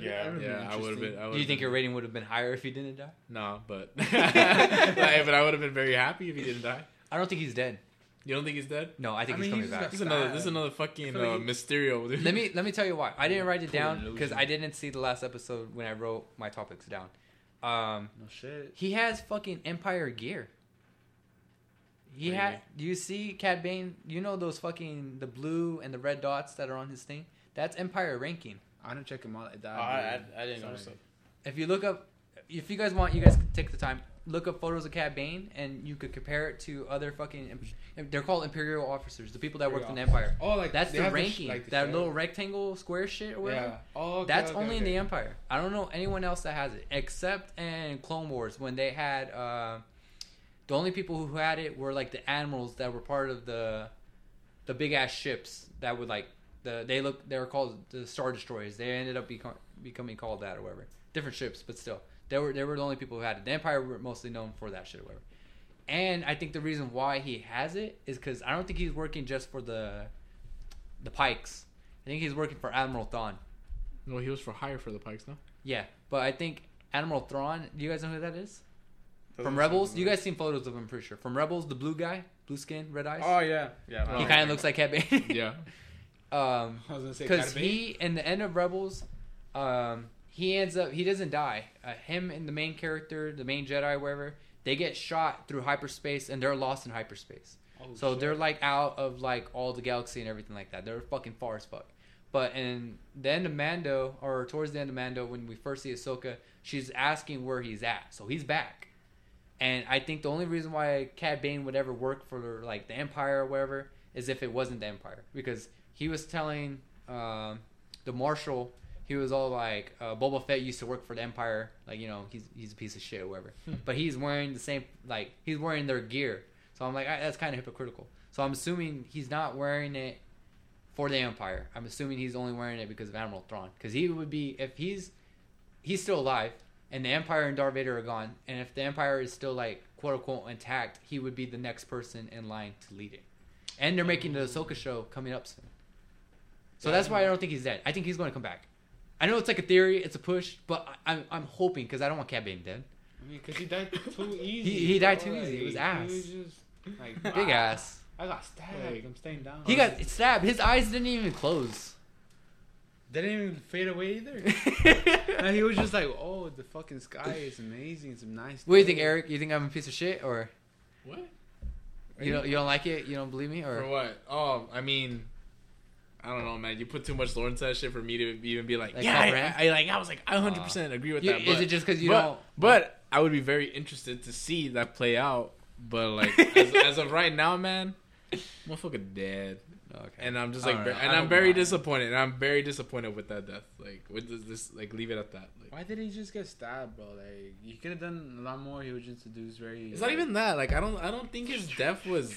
Yeah, Yeah, I would have been. I Do you think your rating would have been higher if he didn't die? No, but like, but I would have been very happy if he didn't die. I don't think he's dead. You don't think he's dead? No, I think I he's mean, coming he's back. This is another. This is another fucking I like uh, he- Mysterio. Dude. let me let me tell you why. I didn't write it Total down because. I didn't see the last episode when I wrote my topics down. Um, No shit. he has fucking Empire gear. He What you had. Do you see Cad Bane? You know those fucking the blue and the red dots that are on his thing. That's Empire ranking. I didn't check him out that. Oh, I. I, I didn't Sorry. notice that. If you look up, if you guys want, you guys can take the time look up photos of Cad Bane and you could compare it to other fucking. They're called Imperial officers, the people that worked in the Empire. Oh, like That's they the sh- ranking. like the that sheriff. little rectangle square shit or whatever. Yeah. Oh, okay, That's okay, only in the Empire. I don't know anyone else that has it except in Clone Wars when they had uh, the only people who had it were like the admirals that were part of the the big ass ships that would like the they look they were called the star destroyers. They ended up becom- becoming called that or whatever. Different ships, but still they were they were the only people who had it. The Empire were mostly known for that shit or whatever. And I think the reason why he has it is because I don't think he's working just for the the Pikes. I think he's working for Admiral Thrawn. No, he was for hire for the Pikes, no? Yeah, but I think Admiral Thrawn. Do you guys know who that is? Doesn't From Rebels. You guys seen photos of him? I'm pretty sure. From Rebels, the blue guy, blue skin, red eyes. Oh yeah, yeah. He kind of looks like Cad Bane. Yeah. um, I was gonna say because he in the end of Rebels, um, he ends up he doesn't die. Uh, him and the main character, the main Jedi, wherever they get shot through hyperspace and they're lost in hyperspace. Oh, So shit. they're like out of like all the galaxy and everything like that. They're fucking far as fuck. But in the end of Mando, or towards the end of Mando, when we first see Ahsoka, she's asking where he's at. So he's back. And I think the only reason why Cad Bane would ever work for like the Empire or whatever is if it wasn't the Empire, because he was telling um, the Marshal, he was all like, uh, Boba Fett used to work for the Empire, like you know he's he's a piece of shit or whatever. but he's wearing the same like he's wearing their gear. So I'm like, I, that's kind of hypocritical. So I'm assuming he's not wearing it for the Empire. I'm assuming he's only wearing it because of Admiral Thrawn, because he would be if he's he's still alive and the Empire and Darth Vader are gone, and if the Empire is still like quote unquote intact, he would be the next person in line to lead it. And they're making the Ahsoka show coming up soon. So that's why I don't think he's dead. I think he's going to come back. I know it's like a theory, it's a push, but I, I'm I'm hoping because I don't want Cad Bane dead. I mean, cause he died too easy. He- he died bro. too easy. It was Like, ass. He was just like Big ass. I got stabbed. Like- I'm staying down. He got stabbed. His eyes didn't even close. They didn't even fade away either. and he was just like, "Oh, the fucking sky is amazing. It's a nice." What do you think. Eric? You think I'm a piece of shit, or What? you don't you don't like it? You don't believe me, or For or what? Oh, I mean, I don't know, man. You put too much lore into that shit for me to even be like, Like yeah, I, comprehend? I, I like. I was like, I 100 percent oh. agree with You- that. is but- it just because you but, don't? But I would be very interested to see that play out. But like, as, as of right now, man, motherfucker dead, Okay. and I'm just like, Alright, and I I'm very mind. disappointed. And I'm very disappointed with that death. Like, what does this, like, leave it at that. Like, Why did he just get stabbed, bro? Like, he could have done a lot more. He was introduced very. it's not even that. Like, I don't, I don't think his death was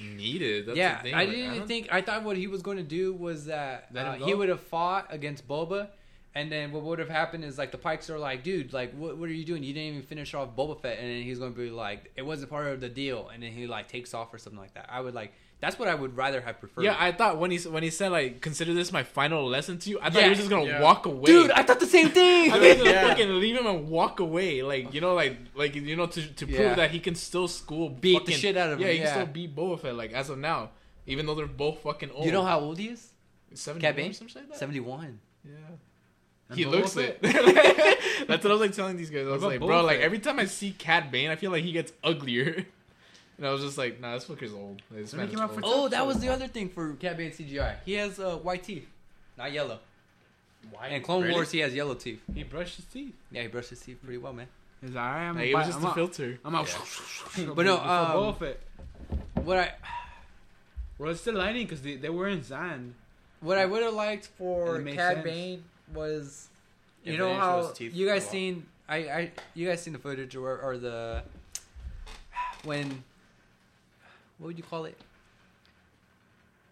needed. That's yeah, the thing. I Like, didn't even think. I thought what he was going to do was that uh, he would have fought against Boba, and then what would have happened is like the Pikes are like, dude, like what, what are you doing? You didn't even finish off Boba Fett, and then he's going to be like, it wasn't part of the deal, and then he like takes off or something like that. I would like. That's what I would rather have preferred. Yeah, I thought when he when he said like consider this my final lesson to you, I thought Yeah. he was just gonna Yeah. walk away. dude, I thought the same thing. I thought was gonna Yeah. fucking leave him and walk away, like you know, like like you know to to prove Yeah. that he can still school Beat the shit out of yeah, him, Yeah, he can still beat Boba Fett like as of now, even though they're both fucking old. you know how old he is? seventy Cad Bane? or something like. Seventy-one. Yeah. And He Boba looks Fett? it. That's what I was like telling these guys. I was like, Boba bro, like every time I see Cad Bane, I feel like he gets uglier. And I was just like, nah, this fucker's old. This When he came out old. for- Oh, that was the other thing for Cad Bane CGI. He has uh, white teeth, not yellow. Why? In Clone Really? Wars, he has yellow teeth. He brushed his teeth. Yeah, he brushed his teeth pretty well, man. He's like, alright, I'm Like, a it was just I'm a out. filter. I'm out. But no, Before um, Boba Fett. What I Well, it's still lighting because they, they were in sand. what I would have liked for And it Cad sense. Bane was, you If know they how teeth you guys seen I, I you guys seen the footage or or the when what would you call it?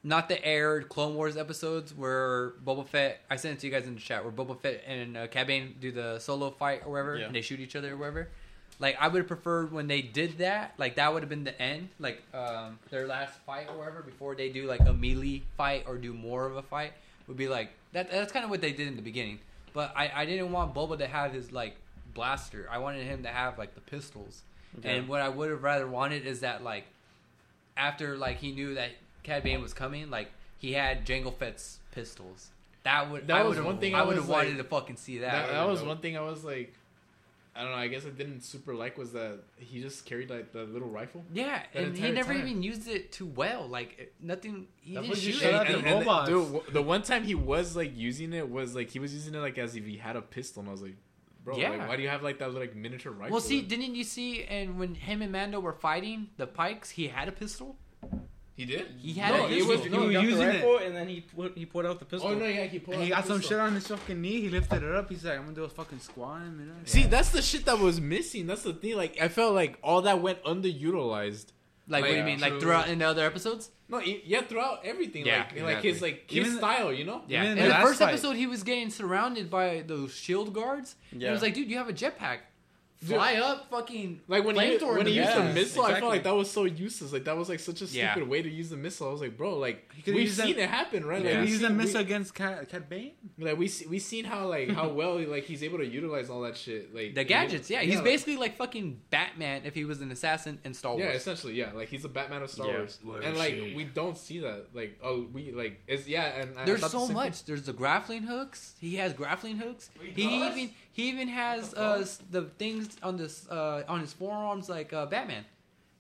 Not the aired Clone Wars episodes where Boba Fett. I sent it to you guys in the chat where Boba Fett and uh, Cad Bane do the solo fight or whatever, Yeah. and they shoot each other or whatever. Like I would have preferred when they did that. Like that would have been the end. Like um, their last fight or whatever before they do like a melee fight or do more of a fight would be like that. That's kind of what they did in the beginning. But I, I didn't want Boba to have his like blaster. I wanted him to have like the pistols. Okay. And what I would have rather wanted is that like after like he knew that Cad Bane was coming, like he had Jango Fett's pistols. That would That I was would've- one thing I I would was have wanted like- to fucking see that. That, That that was been one thing I was like, I don't know. I guess I didn't super like was that he just carried like the little rifle. Yeah, and he never time. even used it too well. Like nothing. He That didn't was just shoot shut out anything. the robots. dude, the one time he was like using it was like he was using it like as if he had a pistol, and I was like, bro, Yeah. like, why do you have like that like miniature rifle? Well, see, didn't you see? And when him and Mando were fighting the Pikes, he had a pistol. he did. He had No, a it pistol. was- he no, got the using it. and then he put he put out the oh, pistol. Oh no, yeah, he pulled. And he got the some pistol. shit on his fucking knee. He lifted it up. He's like, I'm gonna do a fucking squat. You know? See, that's the shit that was missing. That's the thing. Like, I felt like all that went underutilized. like, what do you Like, mean? Like throughout in the other episodes? No, yeah, throughout everything. Yeah, like, like his like his Even- style, you know. Yeah. In the the first fight. episode, he was getting surrounded by those shield guards. And Yeah. It was like, dude, you have a jetpack. Dude. Fly up, fucking. Like when he when he used the Yeah, missile, I felt like that was so useless. Like that was like such a Yeah. stupid way to use the missile. I was like, bro, like we've used seen that- it happen, right? Yeah. Like, He we used seen, a we- missile against Cad, Cad Bane. like we see, we seen how like how well like he's able to utilize all that shit. Like The gadgets, yeah. He's like- basically like fucking Batman if he was an assassin in Star Wars. Yeah, essentially, yeah. Like he's a Batman of Star Yeah. Wars, and like we don't see that. Like oh, we like it's yeah, and I- I There's thought the so much. thing. There's the grappling hooks. He has grappling hooks. He He even he even has uh, the things on this uh, on his forearms like uh, Batman.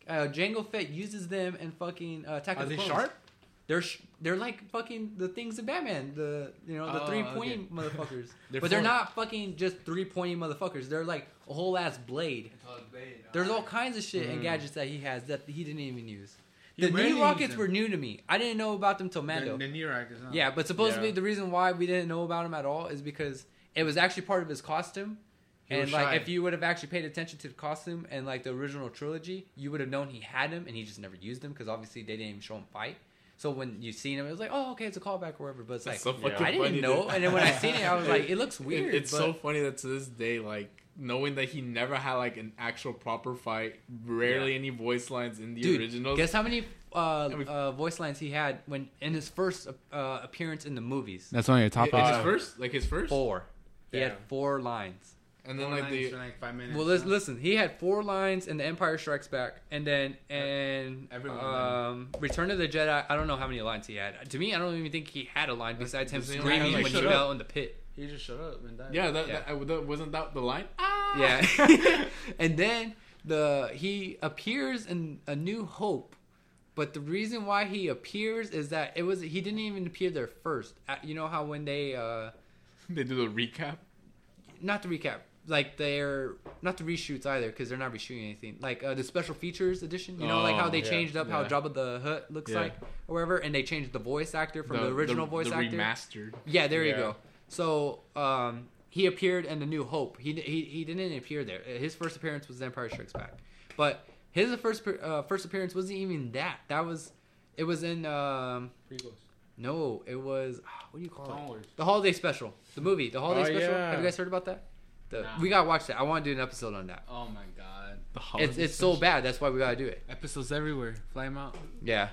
Uh, Jango Fett uses them and fucking uh, attack Are of the they Clones. sharp? They're sh- they're like fucking the things of Batman. The you know the Oh, three pointy okay. motherfuckers. They're but they're four- not fucking just three pointy motherfuckers. They're like a whole ass blade. There's all kinds of shit and Mm. gadgets that he has that he didn't even use. He The rarely knee uses rockets them. were new to me. I didn't know about them till Mando. The, the knee rockets. Huh? Yeah, but supposedly Yeah. the reason why we didn't know about him at all is because it was actually part of his costume. He and like shy. if you would have actually paid attention to the costume and like the original trilogy, you would have known he had him and he just never used them because obviously they didn't even show him fight. So when you seen him, it was like, oh, okay, it's a callback or whatever. But it's That's like so yeah. I didn't funny, know. dude. And then when I seen it, I was like, it looks It- weird. it's but- so funny that to this day, like knowing that he never had like an actual proper fight, rarely any voice lines in the Dude, originals. guess how many uh, we- uh, voice lines he had when in his first uh, appearance in the movies? That's one of your top His- five. his first, like his first, Four. He had four lines. and then Four like the for like five minutes. Well, listen, listen. He had four lines in The Empire Strikes Back, and then and Everyone um, Return of the Jedi. I don't know how many lines he had. To me, I don't even think he had a line besides him does he screaming like, when he shut fell in the pit. He just shut up and died. yeah, that, Yeah. That, that- wasn't that the line? Yeah, and then the he appears in A New Hope, but the reason why he appears is that it was he didn't even appear there first. Uh, You know how when they uh, they do the recap. not the recap, like they're not the reshoots either because they're not reshooting anything. Like uh, the special features edition, you know, like how Oh, they yeah, changed up how. Jabba the Hutt looks Yeah. like or whatever, and they changed the voice actor from the, original voice the actor. remastered. Yeah, there you go. So um, he appeared in the New Hope. He, he he didn't appear there. His first appearance was Empire Strikes Back, but his first uh, first appearance wasn't even that. That was it was in um, no, it was what do you call Clone it? The holiday special, the movie, the holiday Oh, special. yeah. Have you guys heard about that? The, Nah. We gotta watch that. I want to do an episode on that. Oh my god. The It's holiday it's so special. bad. That's why we gotta do it. Episodes everywhere. Fly him out. Yeah,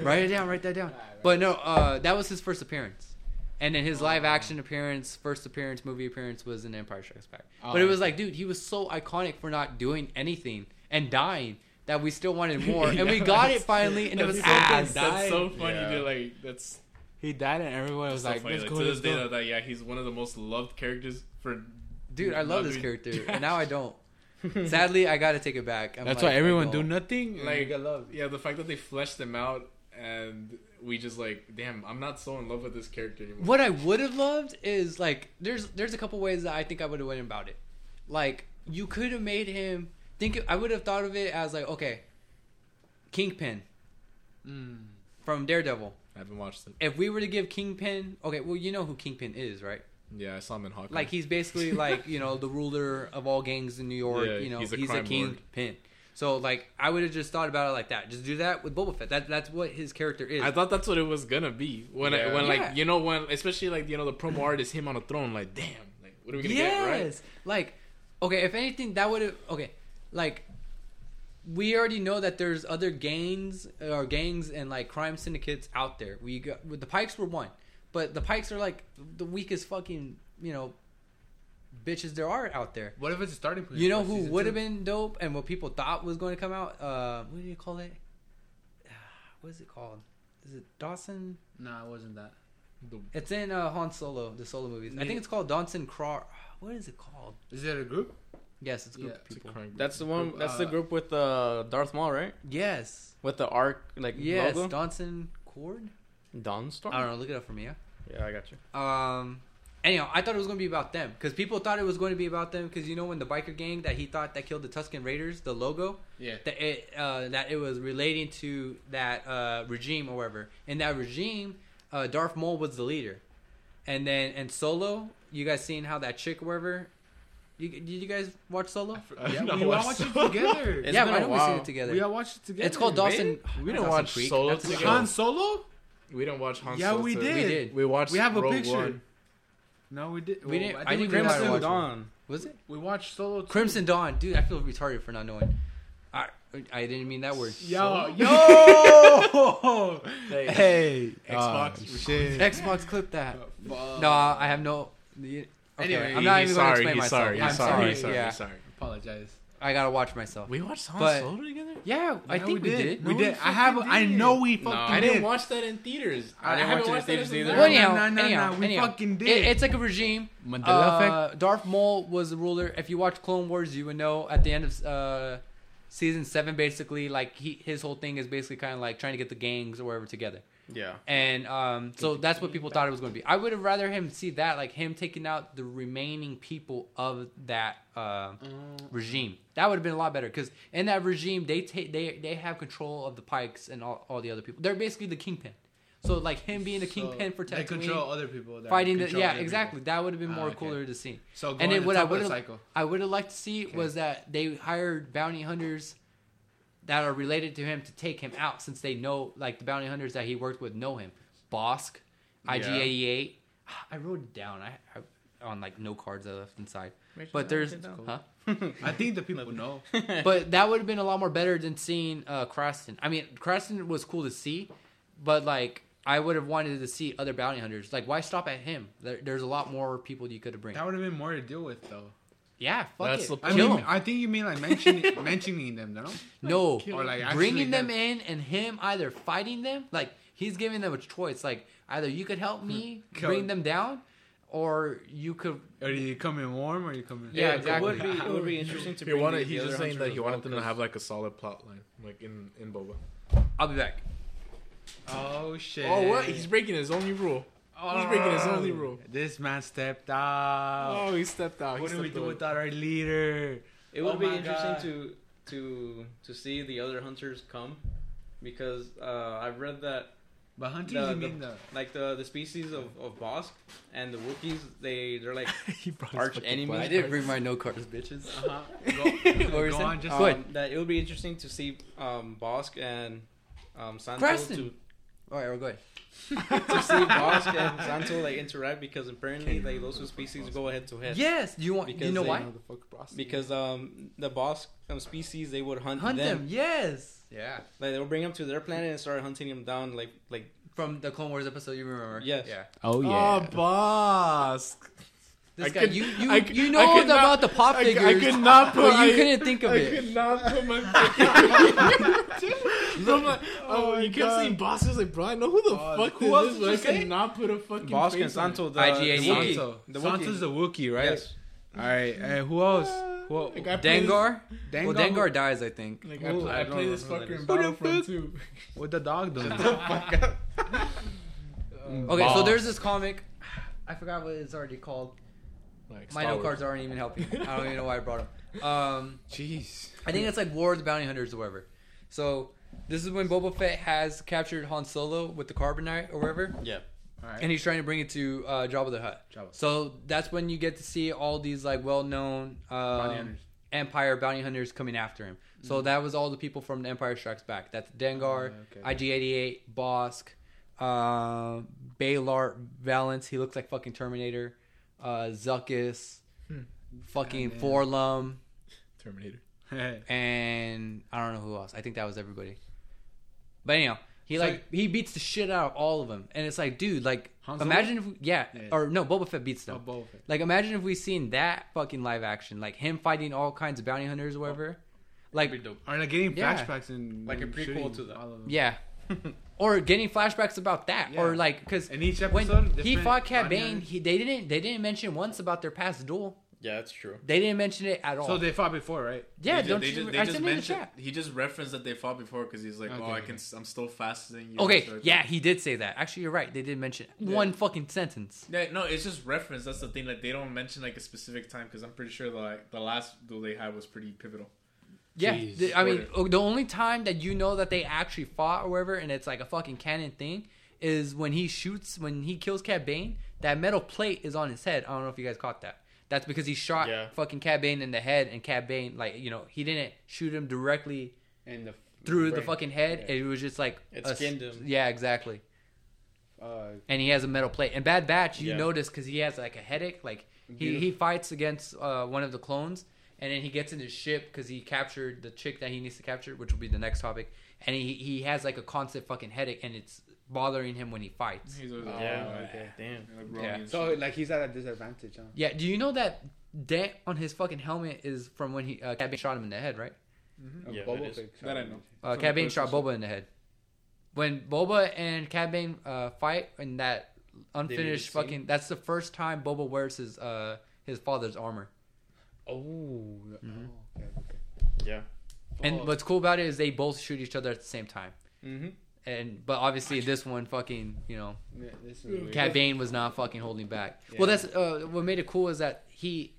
write it down. Write that down. But no, uh, that was his first appearance, and then his live action appearance, first appearance, movie appearance was in Empire Strikes Back. Oh, but it was like, dude, he was so iconic for not doing anything and dying that we still wanted more, and we got it finally, and it was that's so so- good. good. That's so funny, Yeah. dude. Like that's He died and everyone was so like, funny. let's Like, go, to this day, go. that, that yeah, he's one of the most loved characters for. Dude, I love this doing- character, and now I don't. Sadly, I gotta take it back. I'm That's like, why everyone do nothing. Like- Like, you get love. Yeah, the fact that they fleshed him out and we just like, damn, I'm not so in love with this character anymore. What I would have loved is like there's there's a couple ways that I think I would have went about it. Like you could have made him think I would have thought of it as like okay, Kingpin Mm. from Daredevil. I haven't watched it. If we were to give Kingpin, okay, well you know who Kingpin is, right? Yeah, I saw him in Hawkeye. Like he's basically like you know the ruler of all gangs in New York. Yeah, you know he's he's a a, crime lord. kingpin. So like I would have just thought about it like that. Just do that with Boba Fett. That that's what his character is. I thought that's what it was gonna be when I, Yeah. when Yeah. like you know when especially like you know the promo art is him on a throne like damn like what are we gonna get right Yes. Like, okay, if anything, that would have okay. like we already know that there's other gangs or gangs and like crime syndicates out there. We got the Pikes were one, but the Pikes are like the weakest fucking you know bitches there are out there. What if it's a starting point? You know who would have been dope and what people thought was going to come out? Uh, what do you call it? What is it called? Is it Dawson? Nah, it wasn't that. It's in uh, Han Solo, the Solo movies. I think it's called Dawson Craw. What is it called? Is it a group? Yes, it's a group Yeah, of it's a people. That's the one. Group, That's the uh, group with uh, Darth Maul, right? Yes, With the arc like yes, logo. Dawson Cord. Dawnstar. I don't know. Look it up for me. Yeah. Yeah, I got you. Um. Anyhow, I thought it was going to be about them because people thought it was going to be about them because you know when the biker gang that he thought that killed the Tusken Raiders, the logo, Yeah. that it uh, that it was relating to that uh, regime or whatever. In that regime, uh, Darth Maul was the leader, and then and Solo, you guys seen how that chick or whatever. You, did you guys watch Solo? Yeah, we all watched it together. It's yeah, been I a know we seen while. it together. we all watched it together. it's called Dawson. We not didn't Dawson watch Creek. Solo That's together. Han Solo. We didn't watch Han Yeah, Solo. we did. We did. We watched. We have a Rogue picture. One. No, we did. We didn't- I think didn't we realize watched I it. Dawn. Was it We watched Solo. too. Crimson Dawn? Dude, I feel retarded for not knowing. I I didn't mean that word. Yo, yo. Hey, hey. Xbox. Oh, shit. Xbox clip that. Fuck. No, I have no. The- Okay, Anyway, I'm not he's even going to sorry. explain He's myself. sorry. I'm sorry. sorry. He's sorry. Yeah, He's sorry. Apologize. I gotta watch myself. We watched Han But- Solo together. Yeah, I think we did. We No, did. I have. fucking I know we fucking I I did. didn't watch that in theaters. I didn't haven't watch it in watched that theaters either. Well, anyhow, No, no, no, anyhow, no, we anyhow. fucking did. It- it's like a regime. Mandela Uh, Darth Maul was the ruler. If you watch Clone Wars, you would know at the end of uh, season seven, basically, like he his whole thing is basically kind of like trying to get the gangs or whatever together. Yeah. And um, so that's what people thought it was going to be. I would have rather him see that, like him taking out the remaining people of that uh, regime. That would have been a lot better because in that regime, they take they they have control of the Pikes and all, all the other people. They're basically the kingpin. So like him being the kingpin for They control other people. fighting the yeah exactly. That would have been Ah, more okay. cooler to see. So And and then what I would I would have liked to see Okay. was that they hired bounty hunters that are related to him to take him out since they know like the bounty hunters that he worked with know him. Bossk, IG88. I wrote it down. I, I on like no cards I left inside. But there's huh? I think the people know. but that would have been a lot more better than seeing uh Craston. I mean, Craston was cool to see, but like I would have wanted to see other bounty hunters. Like, why stop at him? There, there's a lot more people you could have bring. That would have been more to deal with, though. Yeah, fuck That's it. the I Kill mean, him. I think you mean like mentioning mentioning them, no? No, Or like bringing them them- in and him either fighting them, like he's giving them a choice. Like either you could help me Kill bring them down, or you could. Or you come in warm, or you come in? Yeah, It exactly. would be. It would be interesting to He bring wanted. the, He's just saying that he wanted them to have like a solid plot line, like in in Boba. I'll be back. Oh shit! Oh what? He's breaking his only rule. He's breaking his only rule. This man stepped out. Oh, he stepped out. He what do we do away. without our leader? It would Oh be interesting God. to to to see the other hunters come, because uh, I've read that But hunters, The- you the- mean the? like the the species of, of Bossk and the Wookiees, they they're like he brought his Arch fucking enemy. flash I didn't bring my no cards, bitches. Uh-huh. What were you Go on, just Go ahead. um, that it would be interesting to see um, Bossk and um, Santo Preston. to All right, we're good. to see Bossk and Santo like interact because apparently like those two species go head to head. Yes. You want? Do you know they why? How the Because um the Bossk um, species they would hunt, Hunt them. them. Yes. Yeah. Like they would bring them to their planet and start hunting them down. Like like From the Clone Wars episode, you remember? Yes. Yeah. Oh yeah. Oh, Bossk. This I guy, could- you you I could- you I know could not- about the pop I, figures. I could not put. but you I- couldn't think of it. I could not put my. I'm like, oh, oh, my you kept God. saying Bossk. I like, bro, I know who the Bossk. fuck Who this else is, did but I could not put a fucking Bossk and Santo, on the, IG88. the Wookiee. Santo. The Santo's Wookiee. the Wookiee, right? Yes. All right. And uh, who uh, else? Who, it. Like, I play this- Dengar. Dengar? Well, Dengar dies, I think. Like I, Who- play, I I don't play know this who fucker in Battlefront fuck? too. What the dog doing? Okay, so there's this comic. I forgot what it's already called. Like, My Star no Wars. cards aren't even helping. I don't even know why I brought them. Um, Jeez. I think it's like War of the Bounty Hunters or whatever. So this is when Boba Fett has captured Han Solo with the Carbonite or whatever, Yeah. All right. and he's trying to bring it to uh, Jabba the Hutt. Jabba. So that's when you get to see all these like well-known Bounty um, hunters. Empire bounty hunters coming after him. So that was all the people from The Empire Strikes Back. That's Dengar, Oh, okay. IG-88, Bossk, uh, Baylor Valance. He looks like fucking Terminator. Uh, Zuckuss, Hmm. fucking Goddamn. 4-LOM. Terminator. and I don't know who else. I think that was everybody. But anyhow, he So- like he beats the shit out of all of them, and it's like, dude, like Han Solo? imagine if we, yeah, Yeah. or no, Boba Fett beats Oh, them. Boba Fett. Like imagine if we seen that fucking live action, like him fighting all kinds of bounty hunters or whatever. Like Pretty dope. Or like getting Yeah. flashbacks and Like a prequel to that. all of them. yeah, or getting flashbacks about that, or like because In each when he fought Cad Bane, he they didn't they didn't mention once about their past duel. Yeah, that's true. They didn't mention it at all. So they fought before, right? yeah, They don't just, you? they just, they I just sent in the mentioned chat. he just referenced that they fought before because he's like, Okay, oh, I can, I'm still faster than you. Okay, yeah, he did say that. Actually, you're right. They did mention. Yeah. one fucking sentence. Yeah, no, it's just reference. That's the thing. Like they don't mention like a specific time because I'm pretty sure the like, the last duel they had was pretty pivotal. Yeah, the- I mean, the only time that you know that they actually fought or whatever, and it's like a fucking canon thing, is when he shoots, when he kills Cad Bane, that metal plate is on his head. I don't know if you guys caught that. That's because he shot Yeah. fucking Cad Bane in the head, and Cad Bane, like, you know, he didn't shoot him directly And the through the fucking head. Yeah. It was just like It a skinned him. Yeah, exactly. Uh, And he has a metal plate. And Bad Batch, you Yeah. notice because he has like a headache. Like he, Beautiful. he fights against uh, one of the clones, and then he gets in his ship because he captured the chick that he needs to capture, which will be the next topic. And he he has like a constant fucking headache, and it's bothering him when he fights. He's always Oh, like, yeah. okay. Damn. like, Yeah. so like he's at a disadvantage, huh? Yeah. Do you know that dent on his fucking helmet is from when he uh, Cad Bane shot him in the head, right? Uh, Yeah, Boba that is- Fett shot that I know. Uh, From Bane shot Boba in the head. When Boba and Cad Bane uh, fight in that unfinished scene? fucking, that's the first time Boba wears his uh, his father's armor. Oh, Mhm. oh, okay, okay. Yeah. And Oh. what's cool about it is they both shoot each other at the same time. Mm-hmm. And but obviously this one fucking you know Yeah, this is weird. Cad Bane was not fucking holding back. Yeah. Well, that's uh, what made it cool is that he,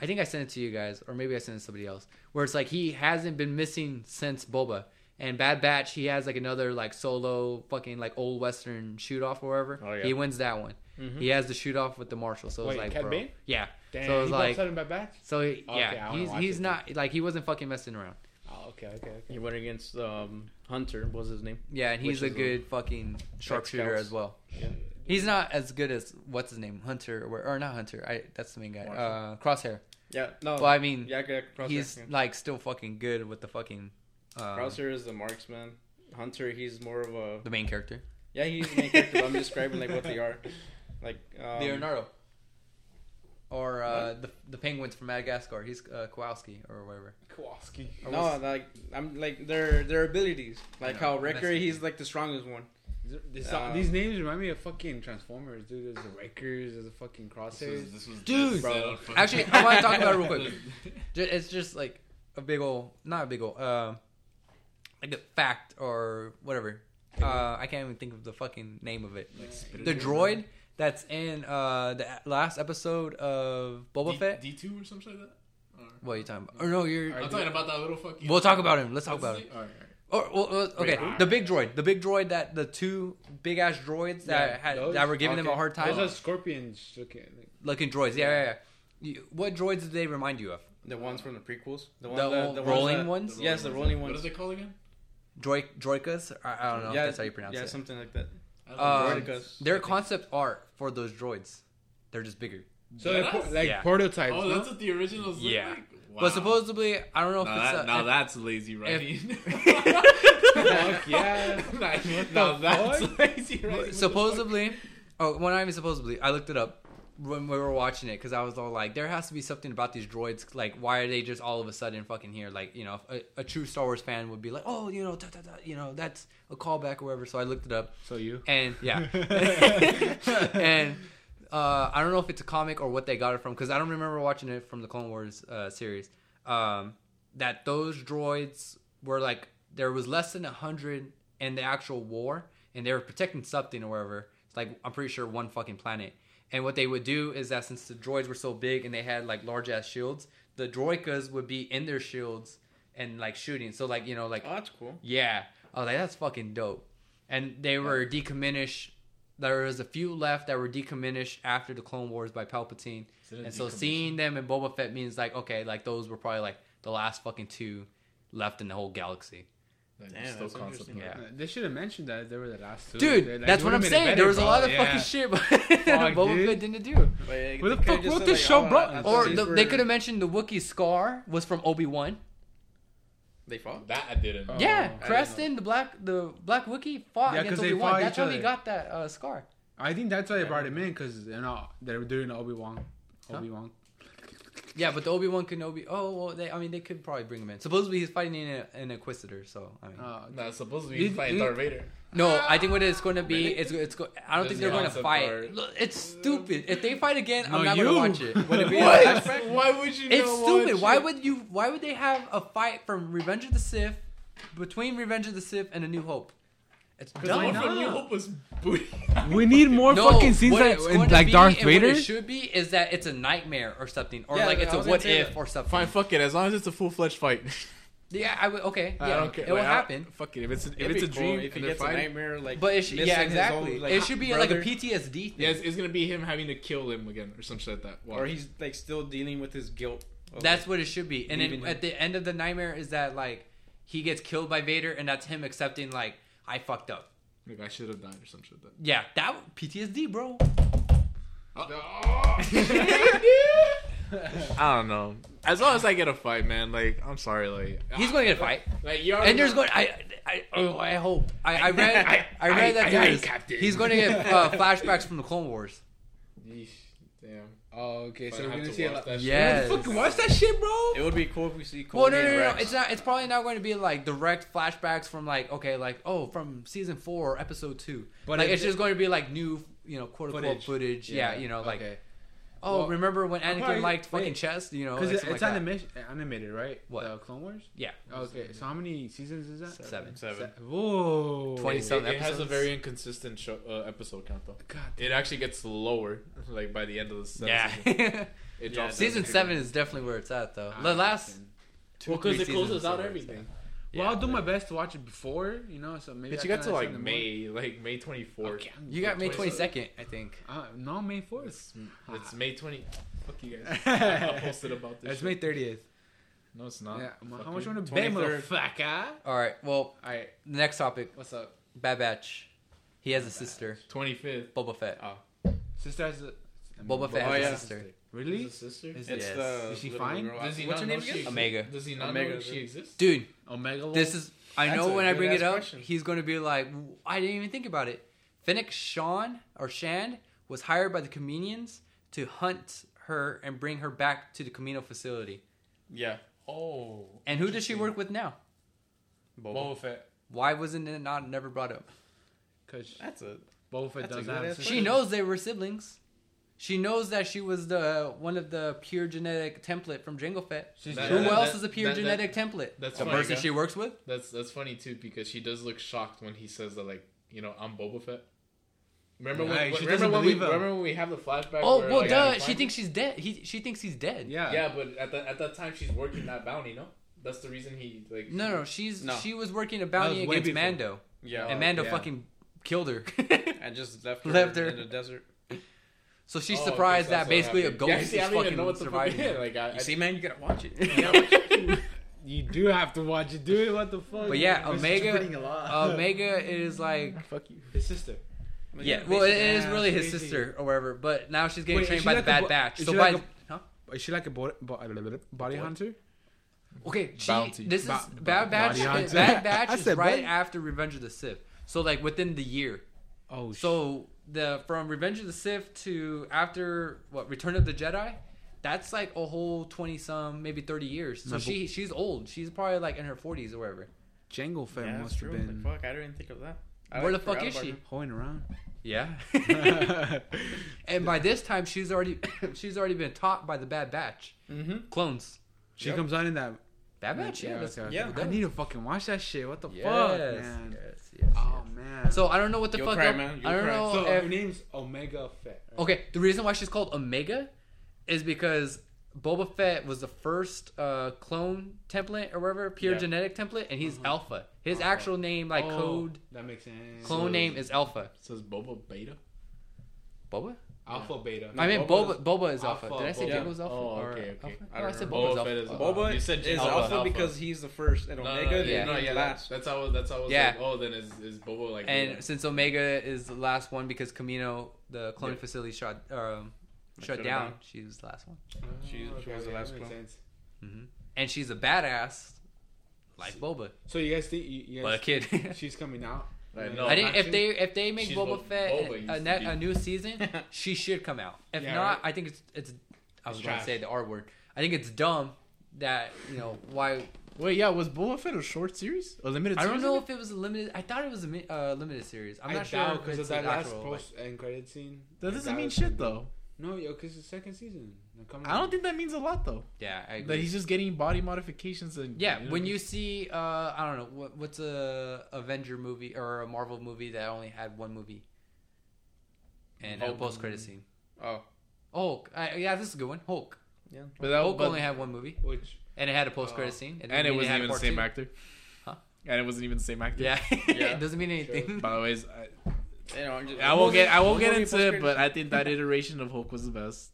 I think I sent it to you guys, or maybe I sent it to somebody else, where it's like he hasn't been missing since Boba. And Bad Batch, he has like another like solo fucking like old western shoot off or whatever. Oh, yeah. He wins that one. Mhm. He has the shoot off with the marshal. So Wait, it's like, Cad bro, Bane? yeah. Damn, so it's he like- like him by. So he, Okay, yeah, wanna he's he's it. not like he wasn't fucking messing around. Oh, okay, okay, okay. He went against um, Hunter. What was his name? Yeah, and he's a is a- good fucking sharpshooter as well. Yeah. He's not as good as what's his name, Hunter or, or not Hunter. I that's the main guy. Uh, Crosshair. Yeah. No. Well, I mean, yeah, yeah, Crosshair, he's yeah. like still fucking good with the fucking uh, Crosshair is the marksman. Hunter, he's more of a the main character. yeah. He's the main character. but I'm describing like what they are. Like um, Leonardo. Or uh, the the penguins from Madagascar. He's uh, Kowalski or whatever. Kowalski. Or No, like I'm like their their abilities. Like how know, Wrecker, messy. he's like the strongest one. This, Uh, these names remind me of fucking Transformers, dude. There's the Rikers, there's the fucking This Crosshairs. was, this was Dude! Bro. set up for- Actually, I want to talk about it real quick. It's just like a big old, not a big old, uh, like a fact or whatever. Uh, I can't even think of the fucking name of it. Like, The in. droid that's in uh, the last episode of Boba D- Fett. D2 or something like that? Or- What are you talking about? Or no, you're. I'm talking about that little fucking. We'll talk about him. Let's talk about his him. Alright, alright. Or, well, well, okay, Wait, the big droid, the big droid that the two big ass droids that Yeah, had those? that were giving them a hard time, Those are scorpions looking. Like, looking droids. Yeah, yeah, yeah. You, what droids did they remind you of? The ones from the prequels. The, The that, the rolling that- ones? Yes, the rolling ones. What ones. is it called again? Droid droidekas? I, I don't know. yeah, if that's how you pronounce yeah, it. something like that. I don't Um, Their concept art for those droids, they're just bigger. so they're Deadass? po- like Yeah. prototypes. Oh, no? that's what the originals look Yeah. like? Wow. But supposedly, I don't know if Now, it's a, now if- that's lazy writing. Fuck yeah. now the that's fuck? lazy writing. supposedly, oh, well, not even supposedly. I looked it up when we were watching it because I was all like, there has to be something about these droids. Like, why are they just all of a sudden fucking here? Like, you know, a, a true Star Wars fan would be like, oh, you know, da, da, da, you know, that's a callback or whatever. So I looked it up, So you. and yeah, and uh, I don't know if it's a comic or what they got it from because I don't remember watching it from the Clone Wars uh, series. Um, that those droids were like there was less than a hundred in the actual war, and they were protecting something or whatever. It's like I'm pretty sure one fucking planet. And what they would do is that since the droids were so big and they had like large ass shields, the droidekas would be in their shields and like shooting. So like you know like Oh, that's cool. yeah. I was like, that's fucking dope. And they were decommissioned. There was a few left that were decommissioned after the Clone Wars by Palpatine. And so seeing them in Boba Fett means like, okay, like those were probably like the last fucking two left in the whole galaxy. Like, Damn, still that's concept Yeah. They should have mentioned that they were the last two. Dude, like, that's what I'm would've made it saying. better, there was a lot of Yeah. fucking shit but Fuck, Boba dude. Fett didn't do. What the fuck wrote this show, bro? Or the, they could have mentioned the Wookiee scar was from Obi Wan. They fought. That I didn't. Oh. yeah, I Krrsantan, the black the black Wookiee fought Yeah, against 'cause they Obi Wan. fought That's each how he got that uh, scar. I think that's why they brought him in because you know they're doing Obi Wan. Obi Wan. Yeah, but the Obi Wan Kenobi. Oh well, they. I mean, they could probably bring him in. Supposedly he's fighting in a, an Inquisitor. So I mean, Uh, Nah, supposed to be fighting you- Darth Vader. no, I think what it's going to be, Really? it's it's. Go, I don't This think they're going to fight. art. Look, It's stupid. If they fight again, No, I'm not going to watch it. Would it be What? Why would you? It's not stupid. watch Why it? would you? Why would they have a fight from Revenge of the Sith between Revenge of the Sith and A New Hope? It's Because dumb. the one from not? New Hope was booty. we need more No, fucking scenes what like, it's like be Darth and Vader. What it should be is that it's a nightmare or something, or Yeah, like it's a what if that. or something. Fine, fuck it. As long as it's a full fledged fight. Yeah, I would. Okay, yeah, I don't care. it will Like, I- happen. Fuck it. If it's if it's a dream, cool if he and they're gets a nightmare, like But it should, yeah, exactly. own, like, it should be brother, like a PTSD thing. yeah, it's, it's gonna be him having to kill him again or some shit like that. Wow. or he's like still dealing with his guilt. of, That's like, what it should be. And then him. at the end of the nightmare is that like he gets killed by Vader, and that's him accepting like I fucked up. like I should have died or some shit. Like Yeah, that PTSD, bro. that. I don't know. As long as I get a fight, man. Like I'm sorry, like He's going to get a fight, Like you already and there's going. I, I, oh, I hope. I, I read. I, I- read that I- I- Captain. he's going to get uh, flashbacks from the Clone Wars. Yeesh, Damn. Oh, okay. So we're gonna to see a lot. that shit. Yes. Fucking watch that shit, bro. It would be cool if we see. Well, no, no, no, no. It's not. It's probably not going to be like direct flashbacks from like okay, like oh, from season four, episode two. But like it's just going to be like new, you know, quote unquote footage. Footage. Yeah, you know, like okay. Oh, Well, remember when Anakin probably- liked fucking wait. chess? You know, Because like, it's, something it's like that. animation, animated, right? What? The Clone Wars. Yeah, Okay. So how many seasons is that? seven. Seven. Se- Whoa. Twenty-seven. It, it has a very inconsistent show, uh, episode count though. God. It actually gets lower, like by the end of the season. Yeah. It Yeah, drops season seven is definitely where it's at though. The last fucking- two, Well, because it closes out are where everything. At. Well, I'll do my best to watch it before, you know. So maybe. But I you got to like understand it. May, like May twenty fourth. Okay. You got May twenty second, I think. Uh, no, May fourth. It's, it's May twenty. Fuck you guys. I posted about this. It's shit. May thirtieth. No, it's not. Yeah. How much you. you want to bet, motherfucker? All right. Well, All right. next topic. What's up? Bad Batch. He has a sister, Twenty fifth. Boba Fett. Oh, Sister has a. Boba Fett Oh, has yeah. a sister. Really? His sister. Is- It's Yes. the. Is she fine? girl. Does he What's not her name she again? exists? Omega. Does he not Omega, know she exists? Dude, Omega. this is. I That's know when I bring it up, question. he's going to be like, I didn't even think about it. Fennec Sean or Shand was hired by the Kaminoans to hunt her and bring her back to the Kamino facility. Yeah. Oh. And who does she work with now? Boba. Boba Fett. Why wasn't it not never brought up? Because That's a. Boba Fett That's does good have. She knows they were siblings. She knows that she was the one of the pure genetic template from Jango Fett. She's That- Who that- else that- is a pure that- that- genetic template? That's the funny. person she works with. That's that's funny too because she does look shocked when he says that like you know I'm Boba Fett. Remember when? Right, she remember when we him. remember when we have the flashback? Oh where, well, like, duh. Anakin She thinks she's dead. He she thinks he's dead. Yeah. Yeah, but at that at that time she's working that bounty. No, that's the reason he like. No, no, she's No. she was working a bounty against. Mando, Yeah. and Mando yeah. fucking killed her. and just left her, Left her. in the desert. So she's Oh, surprised that that's what basically a ghost Yeah, see, I is don't fucking know what the fuck. surviving. Yeah, like I, I You see, man, you gotta watch it. You do have to watch it, dude. What the fuck? But yeah, You're Omega- misinterpreting a lot. Omega is like fuck you. his sister. yeah, well, it basically- is Yeah, really his crazy. sister or whatever. But now she's getting Wait, trained she by like the Bad bo- Batch. is So she by like huh? Is she like a bo- bo- body What? hunter? Okay, she, Bounty. this is Ba- Bad Batch. Bad Batch is right body- after Revenge of the Sith. So like within the year. Oh, So the from Revenge of the Sith to after what Return of the Jedi, that's like a whole twenty some, maybe thirty years. So My she she's old. She's probably like in her forties or whatever. Jango Fett Yeah, must that's have been Like, fuck, I didn't think of that. I, Where like, the fuck is she? her. hoeing around. Yeah. yeah, and by this time, she's already she's already been taught by the Bad Batch Mm-hmm. clones. She Yep. comes on in that. Bad Batch, yeah. that's- okay, yeah. okay. I need to fucking watch that shit. What the Yes, fuck, man? yes, yes, Oh man. So I don't know what the You'll fuck. cry, man. I You'll don't cry. know so if her name's Omega Fett. right? Okay, the reason why she's called Omega is because Boba Fett was the first uh, clone template or whatever, pure Yeah. genetic template, and he's Uh-huh. Alpha. His Alpha. actual name, like Oh, code That makes sense. clone So- name, is Alpha. says Boba Beta. Boba? Alpha Beta. I mean, Boba Boba. Boba is Alpha. Alpha, Did I say Boba. Jango's Alpha? Oh, okay, okay. Alpha? I No, I don't said know. Boba's Boba Alpha. Is Uh, Boba You said is alpha, Alpha. because he's the first, and No, Omega no, is yeah, no, the yeah, last. That's how. That's how. I was Yeah. like, oh, then is is Boba like? And Beta? since Omega is the last one because Kamino, the cloning Yeah. facility, shut um, shut Shut down, down. she was the last one. She- she was the last that makes clone. sense. hmm And she's a badass. like Boba, So you guys think you, you but a kid. she's coming out? I Like, know. I think if action? they if they make She's Boba Fett Boba a, a, ne- a new season, she should come out. If Yeah, not, right. I think it's it's. I was It's going to trash. say the R word. I think it's dumb that you know why. Wait, yeah, was Boba Fett a short series? A limited I don't know if it was a limited. I thought it was a uh, limited series. I'm I not sure doubt if because of that last actual, like- post end credit scene. That doesn't mean shit though. No, yo, because it's the second season. They're coming I don't think that means a lot though. yeah, I That he's just getting body modifications and Yeah, know, when you see, uh, I don't know, what, what's a Avenger movie or a Marvel movie that only had one movie and a post credit scene? Oh, Hulk. Uh, yeah, this is a good one. Hulk. yeah. but that, Hulk but- only had one movie, Which and it had a post credit Oh. scene, and then it wasn't had even the same two. actor. Huh? And it wasn't even the same actor. Yeah, Yeah. it doesn't mean anything. By the way, I, You know, just, I won't get I won't get into it, but I think that iteration of Hulk was the best.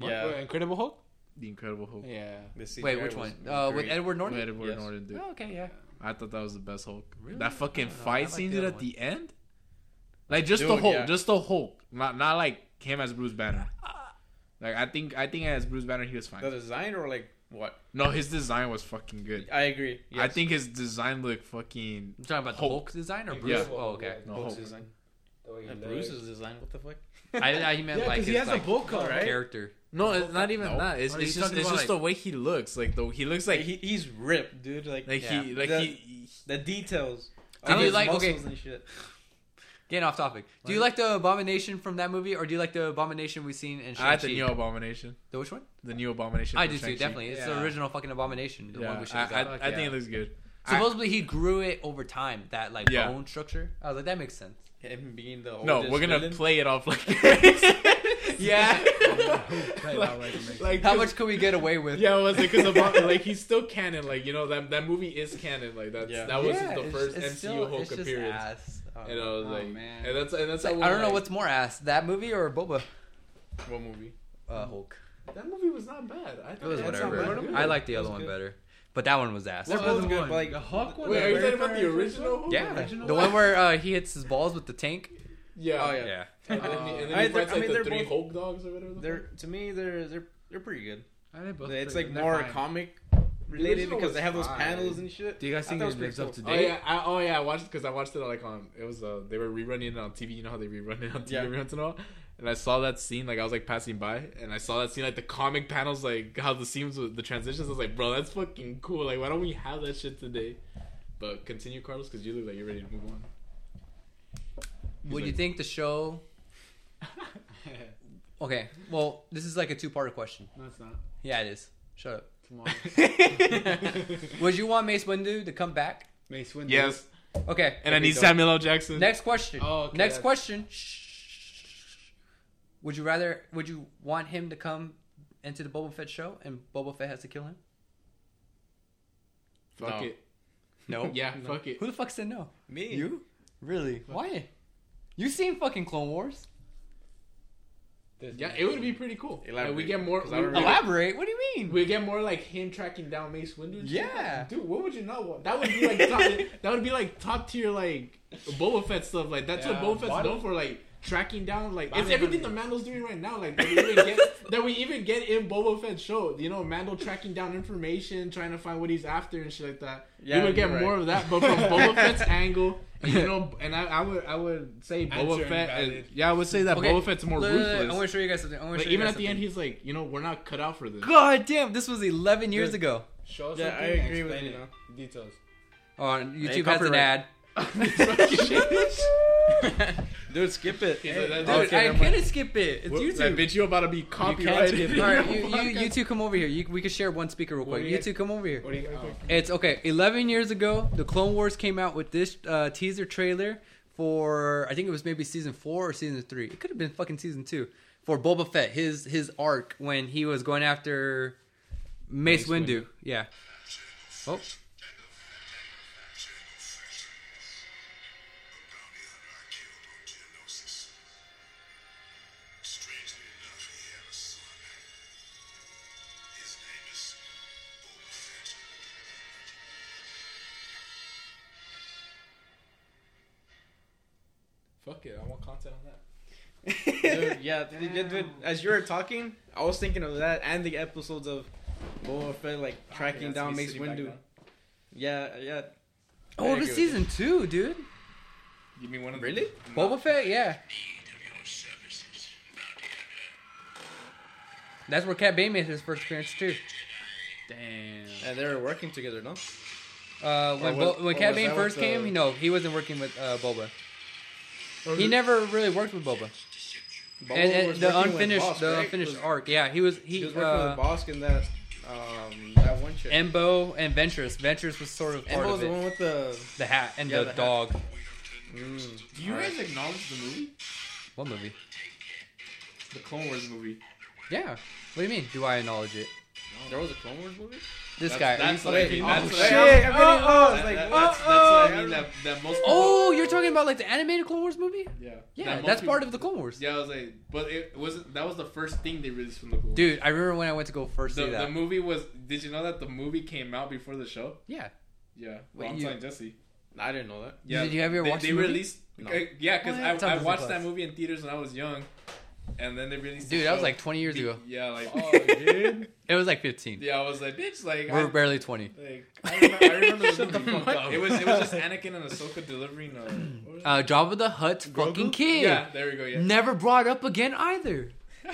Yeah. Wait, Incredible Hulk. The Incredible Hulk. Yeah. The CGI Wait, which was- one? was Uh, with. Edward What Norton. Edward Yes. Norton did. Oh, okay, yeah. I thought that was the best Hulk. Really? That fucking I don't know. I fight like scene the did other at the end, like just the Dude, Hulk, yeah. just the Hulk, not not like him as Bruce Banner. Like I think I think as Bruce Banner he was fine. The fine. design or like what? No, his design was fucking good. I agree. I think his design looked fucking. I'm talking about the Hulk. Hulk design or Bruce. Yeah. Oh, okay. No, Hulk's Hulk. design. The way he Uh. Bruce's design. What the fuck? I, I he meant Yeah, like 'cause he his has a like, bowl cut, right? character. No, it's not even No. that. It's, it's just it's just like- the way he looks. Like the he looks like Like he, he's ripped, dude. Like, like Yeah. he like The- he. the details. Did All you like- okay. and shit. Getting off topic. Do you like the abomination from that movie, or do you like the abomination we've seen in I Shang-Chi? like the new abomination. The which one? The new abomination. I do too, definitely. It's the original fucking abomination. The Yeah, one we should I, have I, got. I think it looks good. Supposedly he grew it over time. That like Yeah. bone structure. I was like, that makes sense. Him being the No, we're gonna villain. play it off like. Yeah. Play that way to make like How much could we get away with? Yeah, it was because about like he's still canon. Like you know that that movie is canon. Like that's Yeah. that was Yeah, the first it's MCU still- Hulk it's just appearance. ass. I don't And I was Oh, like, man. and that's and that's like, I don't know what's more ass, that movie or Boba What movie? uh, Hulk. that movie was not bad. I It thought was it had whatever. good- I like the other one good. better, but that one was ass. They're What both good, one? like the Hulk one. Wait, are you very talking about the original? Hulk? Yeah, original the one where uh, he hits his balls with the tank. Yeah. Oh, yeah. Yeah. And then, he- and then I- he fights I like mean, the they're three both- Hulk dogs or whatever. the they're fuck. to me they're they're they're pretty good. I they both It's like more fine. comic related because they have those panels and shit. Do you guys think thought it was pretty lives up to cool. Oh yeah, I, oh yeah, I watched because I watched it like on it was uh they were rerunning it on TV. You know how they rerun it on TV Yeah. every once in a while. And I saw that scene like I was like passing by, and I saw that scene like the comic panels like how the scenes with the transitions. I was like, bro, that's fucking cool. Like, why don't we have that shit today? But continue, Carlos, because you look like you're ready to move on. He's Would you think the show? Okay, well, this is like a two-part question. no, it's not. Yeah, it is. Shut up. Come on. Would you want Mace Windu to come back? Mace Windu. Yes, Okay. and I Okay, need go. Samuel L. Jackson. Next question. Oh, okay, Next that's- question. Shh. Would you rather? Would you want him to come into the Boba Fett show and Boba Fett has to kill him? Fuck No. it. No. Yeah, No. fuck it. Who the fuck said no? Me. You? Really? Why? You seen fucking Clone Wars? There's- Yeah, it would be pretty cool. Like, we Elaborate, get more. 'cause I We, don't we, Elaborate. What do you mean? we get more like him tracking down Mace Windu. and shit. Yeah. dude, what would you not want? That would be like top, that would be like top tier like Boba Fett stuff. Like that's Yeah, what Boba Fett's known for. Like tracking down. Like Body it's everything the hunting. Mando's doing right now. Like that we even get that we even get in Boba Fett's show. You know, Mando tracking down information, trying to find what he's after and shit like that. Yeah, we would get you're more of that, but from Boba Fett's angle. And, you know, and I, I would I would say Boba Answer Fett. invalid. yeah, I would say that Okay, Boba Fett's more Look, look, look, ruthless. I want to show you guys something. I want to Like you even guys at the end, he's like, you know, we're not cut out for this. God damn! This was 11 years Dude. ago. Show us Yeah, something I agree with explain you it. Details. Oh, YouTube has an copyright. ad. Dude, skip it. Like, that- Dude, Okay, I couldn't skip it. It's What- YouTube. That bitch, you about to be copyrighted. skip it. All right, you, you, you two come over here. You, we can share one speaker real quick. You you- two come over here. What you? Oh. It's okay. 11 years ago, the Clone Wars came out with this uh, teaser trailer for I think it was maybe season four or season three. It could have been fucking season two for Boba Fett. His his arc when he was going after Mace, Mace Windu. Yeah. Oh. Yeah, dude, yeah, dude, as you were talking, I was thinking of that and the episodes of Boba Fett like tracking that's down me Mace Windu. Yeah, yeah. I Oh, agree this season two, dude. Give me one of Really? Boba Fett, yeah. Need of your services, bounty hunter. That's where Cad Bane made his first appearance too. Damn. And they were working together, no? Uh, when Or Bo- when Cad was Bane first with the- came, no, he wasn't working with uh, Boba. He never really worked with Boba. Boba and, and was the unfinished, Bossk, the right? unfinished Was- arc, yeah, he was he, He was working uh, with Bossk in that, um, that one shit. Embo and Ventress. Ventress was sort of part Embo of was the it. one with the. The hat and Yeah, the, the hat. dog. Mm. Do you guys acknowledge the movie? What movie? The Clone Wars movie. Yeah. What do you mean? Do I acknowledge it? There was a Clone Wars movie? This guy. That's what I mean. Oh, That's what I- shit, I'm- I'm oh, like, that- that's, that's what I mean. That, that most. you're talking about like the animated Clone Wars movie? yeah. Yeah, That that's people- part of the Clone Wars. Yeah, I was like, but it wasn't. That was the first thing they released from the Clone Wars. Dude, I remember when I went to go first the, see that. the movie was. Did you know that the movie came out before the show? yeah. Yeah. Wait, Well, I'm you- telling Jesse. I didn't know that. Yeah. Did you have you ever they, They the movie? released. No. uh, yeah, because What? It's I, I watched that movie in theaters when I was young, and then they released. the Dude, that was like 20 years Be- ago. Yeah, like. Oh, dude. It was like 15. Yeah, I was like, bitch, like. We're I, barely 20. like I remember, I remember the Shut the movie. fuck up. It was it was just Anakin and Ahsoka delivering. Uh, what was it? Uh, Jabba the Hutt's fucking kid. yeah, there we go. Yeah. Never brought up again either.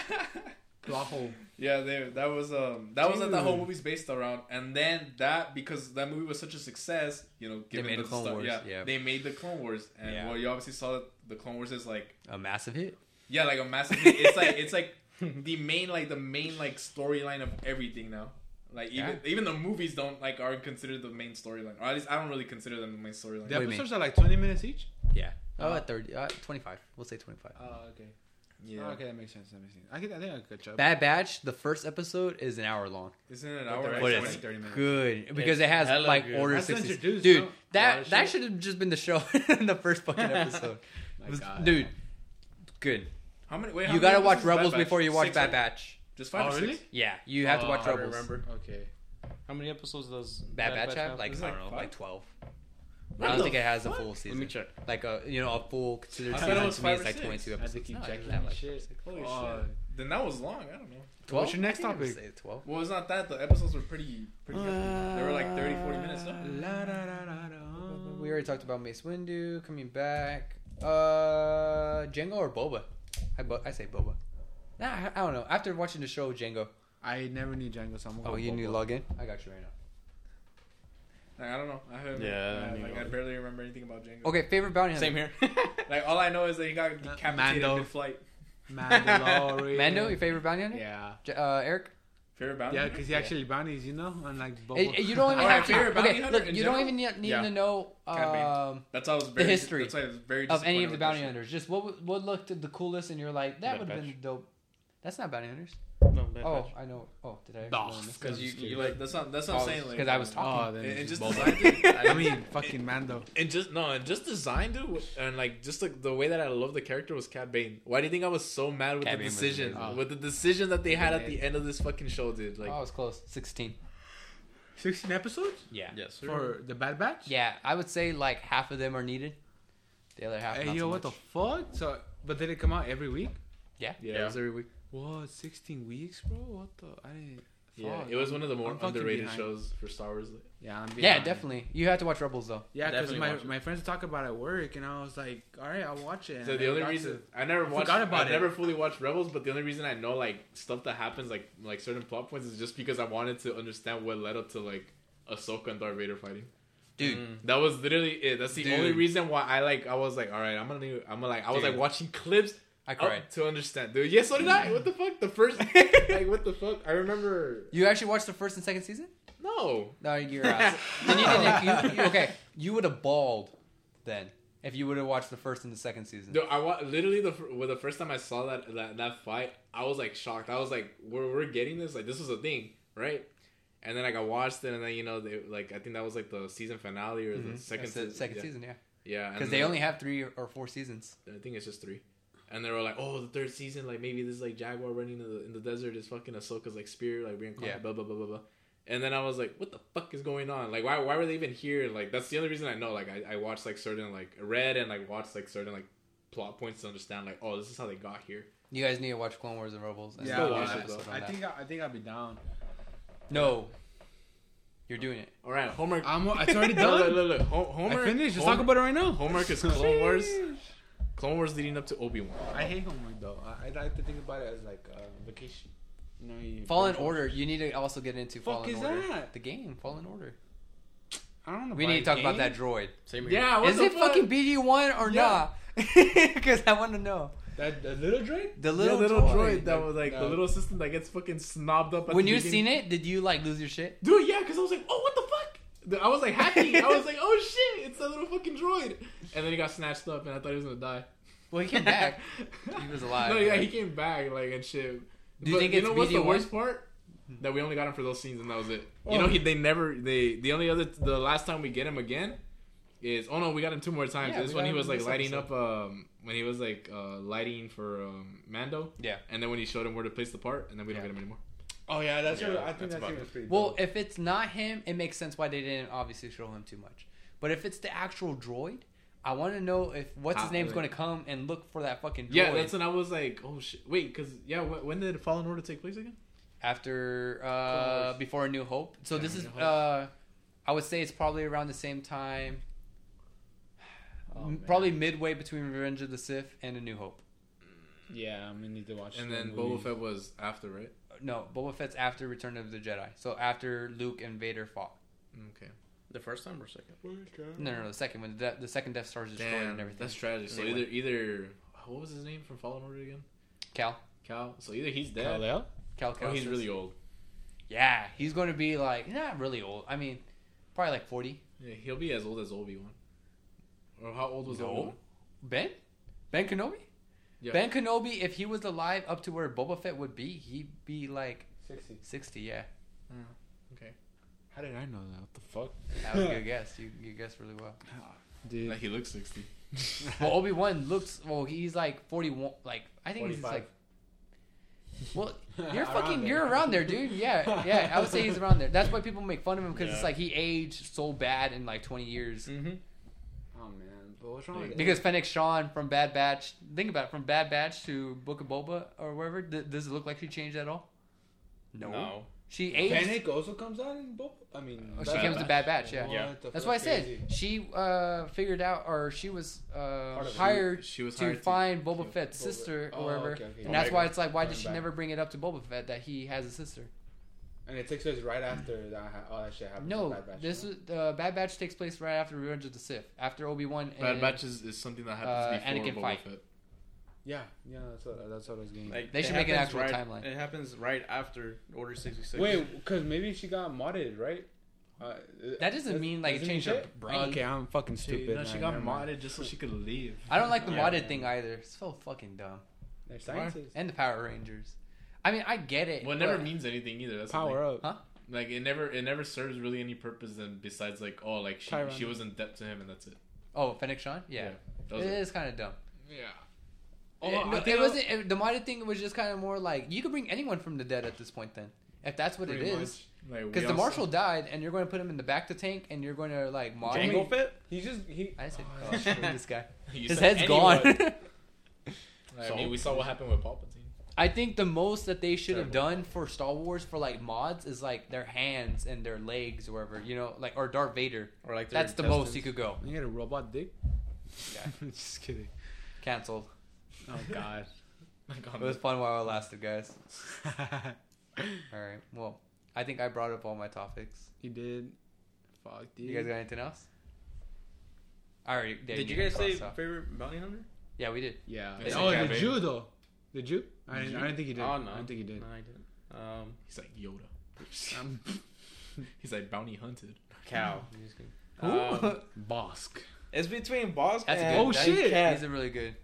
Plot. Yeah, they, that was um that was what the whole movie's based around, and then that because that movie was such a success, you know, given made the the Clone stuff- Wars, yeah, yeah. they made the Clone Wars, and Yeah. well, you obviously saw that the Clone Wars is like A massive hit. Yeah, like a massive. it's like it's like the main like the main like storyline of everything now. Like even even the movies don't like are considered the main storyline, or at least I don't really consider them the main storyline. The What do episodes are like 20 minutes each? Yeah. Oh, Uh, at 30. Uh, 25. We'll say 25. Oh, okay. Yeah, Oh, okay, that makes sense. That makes sense. I, could, I think I could catch up. Bad Batch, the first episode is an hour long. isn't it an hour? the and But rest twenty? it's 30 minutes. good because it has like good. Order That's 60. Dude, no? That that should have just been the show in the first fucking episode. My Was- God. dude, good. How many? Wait, how You many gotta watch episodes is Bad Rebels Batch? before you watch Six, Bad right? Batch. Just five Oh, or really? six? Yeah, you have to Oh, watch I Rebels. remember. Okay. How many episodes does Bad Batch have? Like, Is I don't know, like like five? 12. What I don't the think it has a fuck? full Let season. me check. Like a you know a full considered I thought season was to me five is or like six. 22 I had episodes. keep No, I checking think that, like, shit. Holy Oh, shit! Then that was long. I don't know. Twelve. What's your next I think I would topic? say 12. Well, it's not that. The episodes were pretty, pretty hefty. They were like 30, 40 minutes. No? La, da, da, da, da. We already talked about Mace Windu coming back. Uh, Jango or Boba? I bo- I say Boba. Nah, I, I don't know. After watching the show Jango. I never knew Jango, so I'm gonna Oh, go you need to log in. I got you right now. Like, I don't know. I haven't. Yeah, I, I like mean- I barely remember anything about Jango. Okay, favorite bounty hunter. Same here. Like all I know is that he got decapitated Mando. mid-flight. Mandalorian. Mando, your favorite bounty hunter? Yeah. J- Uh, Eric. Favorite bounty? Yeah, because he actually bounties, you know, unlike Boba. Eh, eh, you don't even have to. favorite bounty Okay, hunter look, in you don't even need, need Yeah. to know um, That's why I was very. history That's why I was very of any of the bounty hunters. Just what what looked the coolest, and you're like, that would have been dope. That's not bounty hunters. No, Bad Oh, Batch. I know. Oh, did I? Nah, Because you, Just you kidding. like that's not that's not I'm saying. Like, Because I was Oh, talking. then and, and just Boba. designed it. I mean, fucking Mando. And just no, and just design, it, and like just like the way that I love the character was Cad Bane. Why do you think I was so mad with Cad the Bane decision, amazing. with the decision that they had at Yeah. the end of this fucking show, dude? Like, oh, I was close. Sixteen. 16 episodes? Yeah. Yes. For the Bad Batch? Yeah, I would say like half of them are needed. The other half. Hey, not yo, so what the fuck? So, but did it come out every week? Yeah. yeah, it was every week. What, 16 weeks, bro? What the? I didn't. Yeah, fuck, it was one of the more I'm fucking underrated behind. shows for Star Wars. Yeah, I'm Yeah, behind. definitely. You have to watch Rebels though. Yeah, because Definitely my, watch it. my friends talk about it at work, and I was like, all right, I'll watch it. So and the I only got reason to- I never I watched, forgot about I it. never fully watched Rebels, but the only reason I know like stuff that happens, like like certain plot points, is just because I wanted to understand what led up to like Ahsoka and Darth Vader fighting. Dude, Mm. That was literally it. That's the Dude. only reason why I like. I was like, all right, I'm gonna, need- I'm gonna like, I was Dude. like watching clips I up cried. to understand, dude. Yes, so did I. What the fuck? The first, like, what the fuck? I remember. You actually watched the first and second season? No, No, you're out. then you didn't. You, you- okay, you would have bawled then if you would have watched the first and the second season. Dude, I wa- literally the well, the first time I saw that, that that fight, I was like shocked. I was like, we're we're getting this. Like this was a thing, right? And then like I watched it, and then you know, they like I think that was like the season finale or the Mhm. second the se- second yeah. season, yeah. Yeah, Because they only have three or four seasons. I think it's just three. And they were like, "Oh, the third season, like maybe this is like Jaguar running in the, in the desert is fucking Ahsoka's like spear, like reincarnated, Yeah. blah blah blah blah blah." And then I was like, "What the fuck is going on? Like, why why were they even here? Like, that's the only reason I know. Like, I, I watched like certain like read and like watched like certain like plot points to understand like, oh, this is how they got here. You guys need to watch Clone Wars and Rebels. And Yeah, watch it, though. I think I, I think I'll be down. No. You're doing it. All right, homework. I'm, it's already look, done. look, look. Ho- Homework. I finished. Let's Homework, talk about it right now. Homework is Clone Wars. Clone Wars leading up to Obi Wan. I hate homework though. I, I like to think about it as like uh, vacation. You know, you Fallen finish- Order. You need to also get into Fuck Fallen is Order. that? The game, Fallen Order. I don't know. We need to talk about that droid. Same here. Yeah, what Is the it fuck? fucking BD one or Yeah. not? Because I want to know. That the little droid. The Little, little, little droid. droid that was like the No. little system that gets fucking snobbed up. At When the you beginning. seen it, did you like lose your shit? dude, yeah, because I was like, oh, what the fuck? I was like happy. I was like, oh shit, it's a little fucking droid. And then he got snatched up, and I thought he was gonna die. Well, he came back. He was alive. No, yeah, right? he came back like and shit. Do you But think you it's know what's the BD1? worst part? That we only got him for those scenes and that was it. You know, Oh. he they never they the only other the last time we get him again is oh no we got him two more times. Yeah, this when he was like lighting episode. up um when he was like uh lighting for um Mando Yeah. and then when he showed him where to place the part and then we don't get him anymore. Oh yeah, that's Yeah, what I think that's that about scene it. was pretty. Well, dope. if it's not him, it makes sense why they didn't obviously show him too much. But if it's the actual droid, I want to know if what's his How- name's like- going to come and look for that fucking droid. Yeah, that's when I was like oh shit wait because yeah when did Fallen Order take place again? after uh before A New Hope. So Yeah, this A is Hope. uh I would say it's probably around the same time. Oh, m- man. probably midway between Revenge of the Sith and A New Hope. yeah, I'm gonna need to watch. And the then movie. Boba Fett was after right? No, Boba Fett's after Return of the Jedi. So after Luke and Vader fought. Okay. The first time or second? No, no, no, the second one. The, the second Death Star is destroyed Damn, and everything. that's tragic. So either went. either what was his name from Fallen Order again? Cal. Cal. So either he's dead Kal-El? Cal or he's really old. Yeah, he's going to be like not really old. I mean, probably like forty. Yeah, he'll be as old as Obi Wan. Or how old was No. Obi Wan? Ben, Ben Kenobi. Yeah. Ben Kenobi, if he was alive up to where Boba Fett would be, he'd be like Sixty. sixty. Yeah, Okay. How did I know that? What the fuck? that was a good guess. You you guessed really well. Dude. Like he looks sixty. Well, Obi Wan looks. Well, he's like forty one. Like I think he's like. Well, you're fucking. there. You're around there, dude. Yeah, yeah. I would say he's around there. That's why people make fun of him because it's like he aged so bad in like twenty years. Mm-hmm. Oh man, but what's wrong with Because Fennec Sean from Bad Batch, think about it, from Bad Batch to Book of Boba or wherever, d- does it look like she changed at all? No. No. She aged. Panic also comes out in Boba. I mean, Oh, she Bad comes to Bad Batch, yeah. Yeah. That's why I said crazy. she uh, figured out, or she was uh, Part of it. hired She was to hired to find Boba Fett's Boba. sister Oh, or wherever, okay, okay. and that's Omega. why it's like, why did she back. never bring it up to Boba Fett that he has a sister? And it takes place right after that. ha- All that shit happens. No, in Bad Batch, this no? is uh, Bad Batch takes place right after Revenge of the Sith, after Obi Wan. Bad Batch is, is something that happens Uh, before Anakin Boba fight. Fett. Yeah, yeah, that's what that's what I was getting. Like They should make an actual right, timeline. It happens right after Order sixty six. Wait, because maybe she got modded, right? Uh, That doesn't mean, like, it doesn't changed mean her shit? brain. Okay, I'm fucking She, stupid. no, she got never mind. modded just so she could leave. I don't like the Yeah. modded thing either. It's so fucking dumb. They're scientists. And the Power Rangers. I mean, I get it. Well, it never means anything either. That's the Power thing. up. Huh? Like it never it never serves really any purpose then besides like oh like she Tyrann. she was in debt to him and that's it. Oh, Fennec Sean? Yeah. that was it it. is kind of dumb. Yeah. Oh, it, think it I- wasn't. It, the modded thing was just kind of more like you could bring anyone from the dead at this point. Then, if that's what it Pretty is, Like, we because the also- marshal died, and you're going to put him in the back to tank, and you're going to like mod him. Jango Fett. He's just he. I said, oh, shit, this guy. You His said head's anyone. gone. I mean, we saw what happened with Palpatine. I think the most that they should have done for Star Wars for like mods is like their hands and their legs or whatever, you know, like or Darth Vader. Or like their That's the most you intestines. could go. You get a robot dick. Yeah. just kidding. Cancelled. Oh God. Like, It on was the- fun while it lasted, guys. All right. Well, I think I brought up all my topics. you did. Fuck, dude. You guys got anything else? I already Did you guys cross say off. favorite bounty hunter? Yeah, we did. Yeah. It's oh, like the Gabby. Jew though. The Jew. I didn't. Jew? I didn't think he did. Oh no, I didn't think he did. No, I didn't. Um, He's like Yoda. Um, He's like bounty hunted. cow. Who? Um, Bossk. it's between Bossk That's and good. Oh, that- shit. Cad. He's a really good.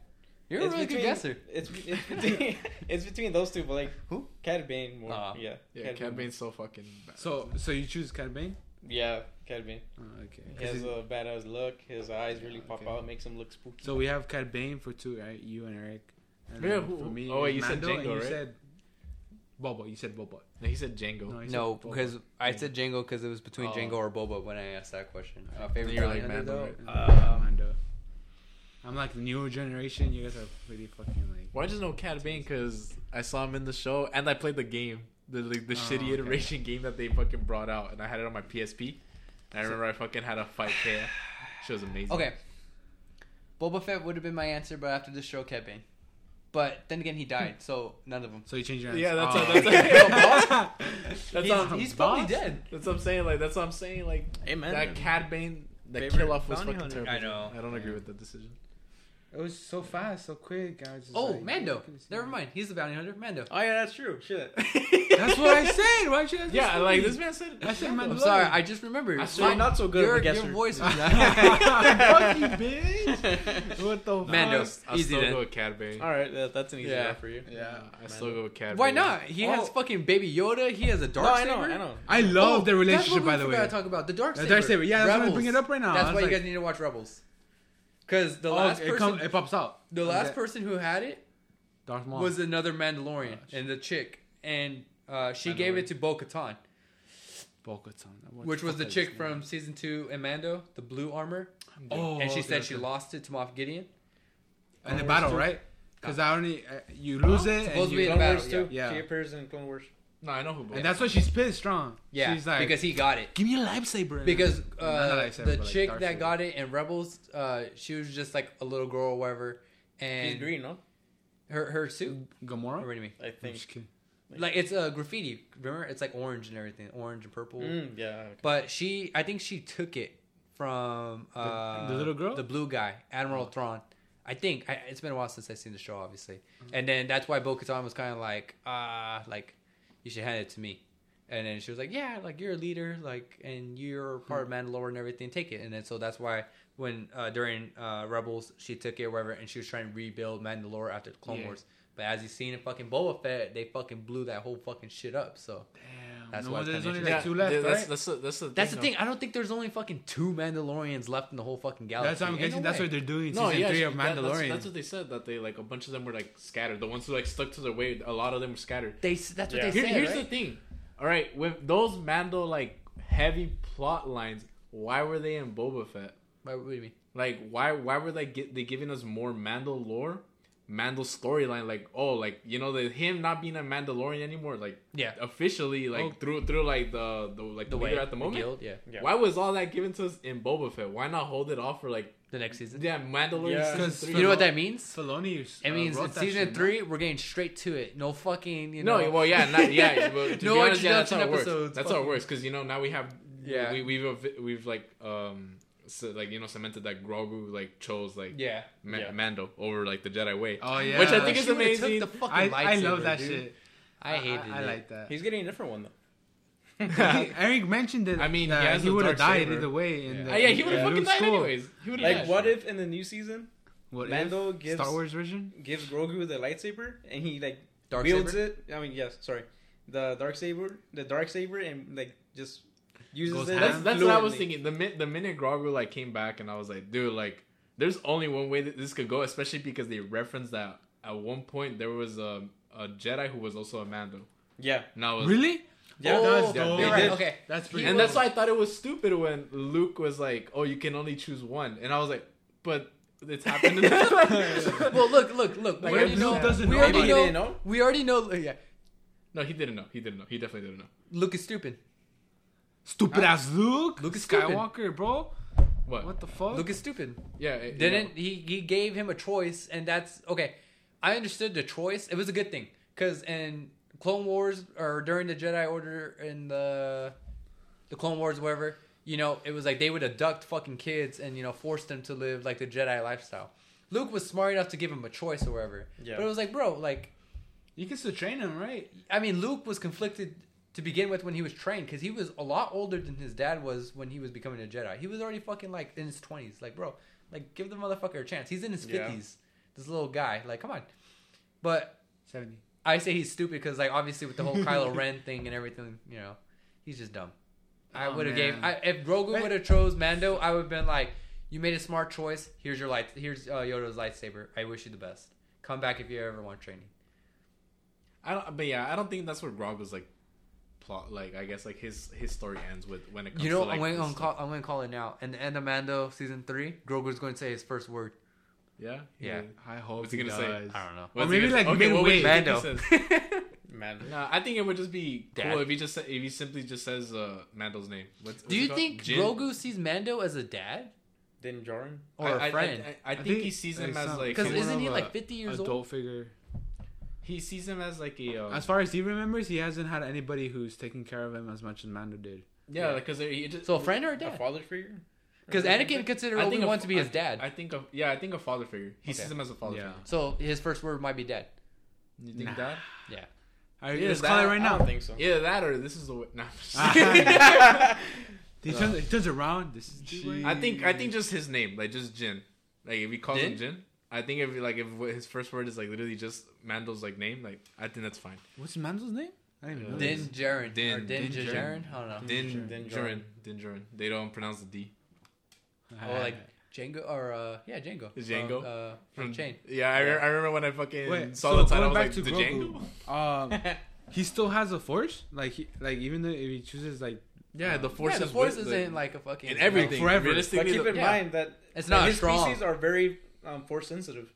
You're a It's really good between- guesser. It's, it's between it's between those two, but like Who? Cad Bane more. Aw. yeah. Yeah, Cad Bane's so fucking bad. So, so you choose Cad Bane? Yeah, Cad Bane. Oh, okay. He 'Cause has it- a badass look. His eyes really pop Okay. out, makes him look spooky. so we have Cad Bane for two, right? You and Eric. And Yeah, then who- for me, oh, wait, it's you said Mando, Jango, you right? said Boba. You said Boba. No, he said Jango. No, he said No, because I said Jango because it was between Oh. Jango or Boba when I asked that question. Uh, favorite you're like Mando, right? Uh, Um, Mando. I'm like the newer generation. You guys are pretty fucking like. Well, I just know Cad Bane because I saw him in the show and I played the game. the like, the Oh, shitty okay. iteration game that they fucking brought out, and I had it on my PSP. And I remember I fucking had a fight there. She was amazing. Okay. Boba Fett would have been my answer, but after the show, Cad Bane. But then again, he died, so none of them. So you changed your answer. Yeah, that's Oh, what, that's, okay. that's he's, what, he's probably boss? dead. that's what I'm saying. Like that's what I'm saying. Like Hey man, that Cad Bane, that Favorite kill off was fucking hunter. terrible. I know. I don't agree with that decision. It was so fast, so quick. I was just Oh, like, Mando. couldn't Never mind. He's the bounty hunter. Mando. Oh yeah, that's true. Shit. That's what I said. Why should I? Yeah, say like this man said. I said Mando. I'm sorry. I just remembered. I So saw- you're not so good your, your voice was not. Fuck you, bitch. What the Mando. Fuck? I'll Easy still then. go with Cad Bane. All right, that, that's an easy Yeah. one for you. Yeah. I still go with Cad Why not? He has Oh. fucking Baby Yoda. He has a dark no, I know, I know. I love Oh, their relationship, what by the way. forgot to talk about the dark The saber. dark saber. Yeah, that's why I'm Rebels. bringing it up right now. That's why you guys need to watch Rebels. Because the Oh, last it, person, come, it pops out. the last person who had it Darth Maul. was another Mandalorian, Gosh. and the chick, and uh, she gave it to Bo Katan, Bo-Katan. Which was the chick from name? season two in Mando, the blue armor, Oh, and she okay, said she lost it to Moff Gideon. in the battle, Wars right? Because I only uh, you lose it, and, Supposedly you, in battle, Wars too. yeah. She appears in Clone Wars. No, I know who. and that's why she's pissed strong. Yeah, she's like, because he got it. give me a lightsaber. Because uh, lightsaber, the but, like, chick that saber. got it in Rebels, uh, she was just like a little girl or whatever, and She's green, no? her her suit. Gamora. What do you mean? I I'm think. just kidding. Like it's a graffiti. Remember, it's like orange and everything, orange and purple. Mm, yeah. Okay. But she, I think she took it from uh, the little girl? the blue guy, Admiral Thrawn. I think I, it's been a while since I've seen the show, obviously, and then that's why Bo-Katan was kind of like, ah, like you should hand it to me, and then she was like, yeah, like you're a leader, like, and you're part of Mandalore and everything, take it, and then so that's why when uh, during uh, Rebels she took it, or whatever, and she was trying to rebuild Mandalore after the Clone Yeah. Wars. But as you seen in fucking Boba Fett, they fucking blew that whole fucking shit up. So Damn. That's no, why there's only like two left, yeah, that's, right? that's, the, that's the That's the thing. I don't think there's only fucking two Mandalorians left in the whole fucking galaxy. That's what I'm guessing. no that's way. what they're doing. No, season yeah, three she- of that- Mandalorian. that's, that's what they said. That they like a bunch of them were like scattered. The ones who like stuck to their way, a lot of them were scattered. They. s- That's what Yeah. they Here, said. here's right? the thing. All right, with those Mando like heavy plot lines, why were they in Boba Fett? Why- What do you mean? Like, why why were they get they giving us more Mando lore? Mando storyline, like oh, like you know, the him not being a Mandalorian anymore, like Yeah. officially, like Oh. through through like the the like the, The way leader at the moment. guild, yeah. Yeah. Why was all that given to us in Boba Fett? Why not hold it off for like The next season. yeah Mandalorian Yeah. season 'Cause three? You know what that means? Filoni. It uh, means wrote in season shit, three, we're getting straight to it. No fucking, you No, know. well, yeah, not, yeah. But to No be honest, yeah, that's introduction how it works. episodes, That's how it works because you know now we have Yeah. we, we've we've like um so, like you know cemented that Grogu like chose like yeah. Ma- Yeah. Mando over like the Jedi way. Oh yeah. Which I think is She would've took amazing. The fucking I, I love that dude. shit. I hated I, it. like that. He's getting a different one though. Eric mentioned it. I mean, he that has he would have died saber. either way. In Yeah. the, Ah, yeah, he would have in fucking Luke's died school. anyways. He Like, have what if in the new season What Mando if? gives Star Wars version. gives Grogu the lightsaber and he like Dark wields saber? it? I mean, yes, sorry, the dark saber, the dark saber, and like just uses it. That's, that's what I was thinking. The min- the minute Grogu like came back, and I was like, dude, like, there's only one way that this could go, especially because they referenced that at one point there was a, a Jedi who was also a Mando. Yeah, Now Really? yeah. oh, that's you're dope. right. did. Okay. That's pretty. and cool. that's why I thought it was stupid when Luke was like, "Oh, you can only choose one," and I was like, "But it's happened." In well, look, look, look. Like, we already know. Luke doesn't we know, already know, know. We already know. Yeah, no, he didn't know. He didn't know. He definitely didn't know. Luke is stupid. Stupid ass Luke. Luke is stupid. Skywalker, bro. What? What the fuck? Luke is stupid. Yeah. it- Didn't he? He gave him a choice, and that's okay. I understood the choice. It was a good thing because in Clone Wars or during the Jedi Order in the the Clone Wars, whatever, you know, it was like they would abduct fucking kids and you know force them to live like the Jedi lifestyle. Luke was smart enough to give him a choice or whatever. Yeah. But it was like, bro, like You can still train him, right? I mean, Luke was conflicted to begin with when he was trained because he was a lot older than his dad was when he was becoming a Jedi. He was already fucking like in his twenties. Like, bro, like give the motherfucker a chance. He's in his Yeah. fifties. This little guy, like, come on. But Seventy. I say he's stupid because, like, obviously with the whole Kylo Ren thing and everything, you know, he's just dumb. I Oh, would have gave man. I, if Grogu But- would have chose Mando, I would have been like, you made a smart choice. Here's your light. Here's uh, Yoda's lightsaber. I wish you the best. Come back if you ever want training. I don't. But yeah, I don't think that's where Grogu's like plot. Like I guess like his his story ends with when it comes. You know, to, like, I'm going to call. I'm going to call it now. and the end of Mando season three, Grogu's going to say his first word. Yeah. Yeah. I hope What's he he gonna say? does. I don't know. What's Or he maybe gonna- like okay, what would midway. you think he Mando. says? No, I think it would just be Dad. cool if he just if he simply just says uh, Mando's name. What's, what's Do you think Jin? Grogu sees Mando as a dad Din Djarin. or I- a I- I- friend? I, I think, he sees him as like Because isn't he like 50 years adult old? figure. He sees him as like a um, As far as he remembers, he hasn't had anybody who's taken care of him as much as Mando did. yeah, Yeah. because he just So a friend or a A father figure. Because Anakin considered I Obi think Wan to be his I- dad. I think of yeah, I think a father figure. He Okay. sees him as a father Yeah. so his first word might be dad. You think Nah. that? Yeah. All right, Yeah, let's that- call it right I now. don't think so. Either that or this is the way. Nah. He turns, he turns around. This is the. I think I think just his name, like just Jin. Like if he calls him Jin, I think if like if his first word is like literally just Mandel's like name, like I think that's fine. What's Mandel's name? I didn't even know. Din this. Djarin. or Din- Din Din Djarin? I don't know. Din Din Djarin. Din Djarin. They don't pronounce the D. Or like Django or uh yeah Django. Is Django? From, uh, from Chain. Yeah, I, re- I remember when I fucking Wait, saw so the title. I going was back like, to the Grogu, Django. um, he still has a force. Like he, like even though if he chooses like Yeah, the force yeah, the is force with- isn't like a fucking in everything. forever. But keep in yeah. mind that It's not his strong. species are very um, force sensitive.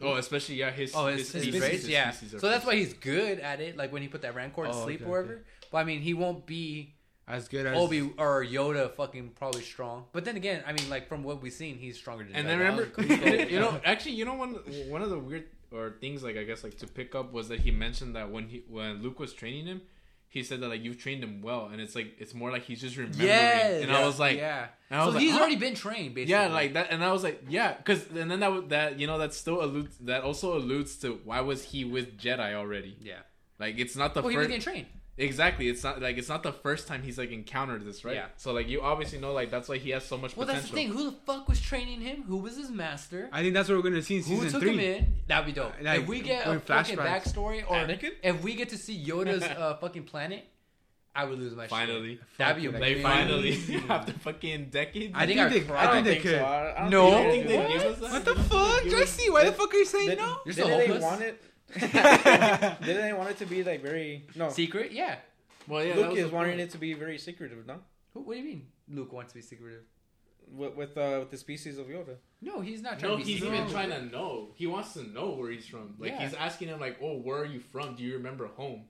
oh, especially yeah, his Oh, his, his, species- race, yeah. species So that's why he's good at it. Like when he put that Rancor to Oh, sleep okay, or whatever. But I mean, he won't be as good as Obi or Yoda fucking probably strong. But then again, I mean, like from what we've seen, he's stronger than. And then remember, Kuko. you know, actually, you know, one one of the weird or things like I guess like to pick up was that he mentioned that when he when Luke was training him, he said that like you've trained him well, and it's like it's more like he's just remembering. Yes. and I was like, yeah. and I was So like, he's already been trained, basically. yeah, like that, and I was like, yeah, because and then that would- that you know that still alludes that also alludes to why was he with Jedi already? yeah. Like it's not the Well, he was first getting trained. Exactly. It's not like it's not the first time he's like encountered this, right? Yeah. So like you obviously know like that's why he has so much Well, potential. that's the thing. Who the fuck was training him? Who was his master? I think that's what we're gonna see in season Who season took three. him in? That'd be dope. Like, if we get a fucking flashbacks. backstory, or Anakin? if we get to see Yoda's uh, fucking planet, I would lose my shit. Finally, That'd be Fucking they finally after fucking decades. I think I they, cried. I think they could. so. I, I don't No. think You they don't did. think they give us that? What the fuck, us- Jesse? Why the fuck are you saying Did, no? You're didn't so they hopeless. want it? didn't they want it to be like very no? Secret? Yeah. Well, yeah, Luke is wanting it to be very secretive, no? Who, what do you mean? Luke wants to be secretive. With with, uh, with the species of Yoda. No, he's not trying No, to be he's secretive. even trying to know. He wants to know where he's from. Like Yeah. he's asking him, like, "Oh, where are you from? Do you remember home?"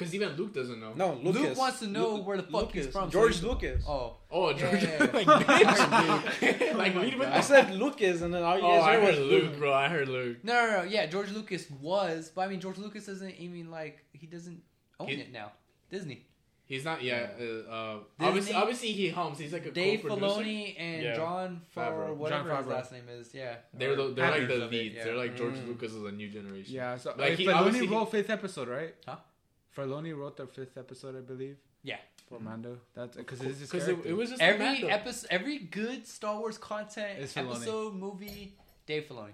Because even Luke doesn't know. No, Lucas. Luke wants to know Lu- where the fuck he's from. George he- Lucas. Oh. Oh, George. Yeah. like, bitch. like, lead with I said Lucas, and then all you guys Oh, guys I heard was Luke. Luke, bro. I heard Luke. No, no, no. Yeah, George Lucas was, but I mean, George Lucas doesn't even like he doesn't own He- it now. Disney. He's not. Yeah. Uh, uh, obviously, obviously he hums. He's like a Dave co-producer. Filoni and Yeah. Jon Favreau, Favreau. whatever John his last name is. Yeah. They're the, they're like the of it, leads. yeah. They're like George Mm. Lucas is the new generation. Yeah, so Like, like he- Filoni obviously he- wrote fifth episode, right? Huh? Filoni wrote the fifth episode, I believe. Yeah. For Mando. That's because it's Because it, it was just Every Mando. episode, every good Star Wars content It's Filoni. episode, movie, Dave Filoni.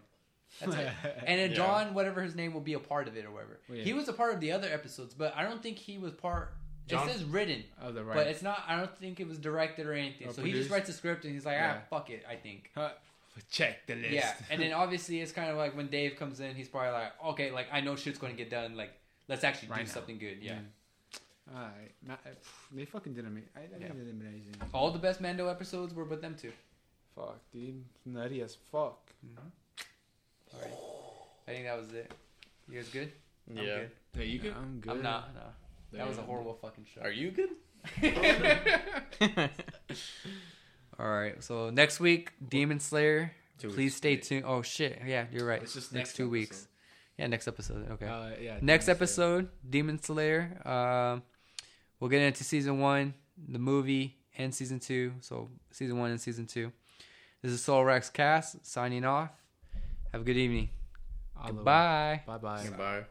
That's it. And then Yeah. John, whatever his name will be a part of it or whatever. Well, yeah. He was a part of the other episodes, but I don't think he was part. John- It says written, oh, the but it's not. I don't think it was directed or anything. Or so he just writes a script and he's like, Yeah. ah, fuck it. I think. Huh. Check the list. Yeah, and then obviously it's kind of like when Dave comes in, he's probably like, okay, like I know shit's going to get done. Like let's actually Right do now. something good. Yeah. Mm. Alright. Ma- uh, They fucking did amazing. I, I think Yeah. they did amazing. All the best Mando episodes were with them too. Fuck, dude. Nutty as fuck. All right. I think that was it. You guys good? I'm Yeah. good. Hey, you could. I'm good. I'm not. No. That was a horrible fucking show. Are you good? All right. So next week, Demon Slayer. Two Please weeks. stay tuned. Oh shit. Yeah, you're right. It's just next, next two weeks. Episode. Yeah, next episode. Okay. Uh, yeah. next Demon Slayer. episode, Demon Slayer. Um, we'll get into season one, the movie, and season two. So season one and season two. This is Soul Rex Cast signing off. Have a good evening. Oliver. Goodbye. Bye bye. Bye.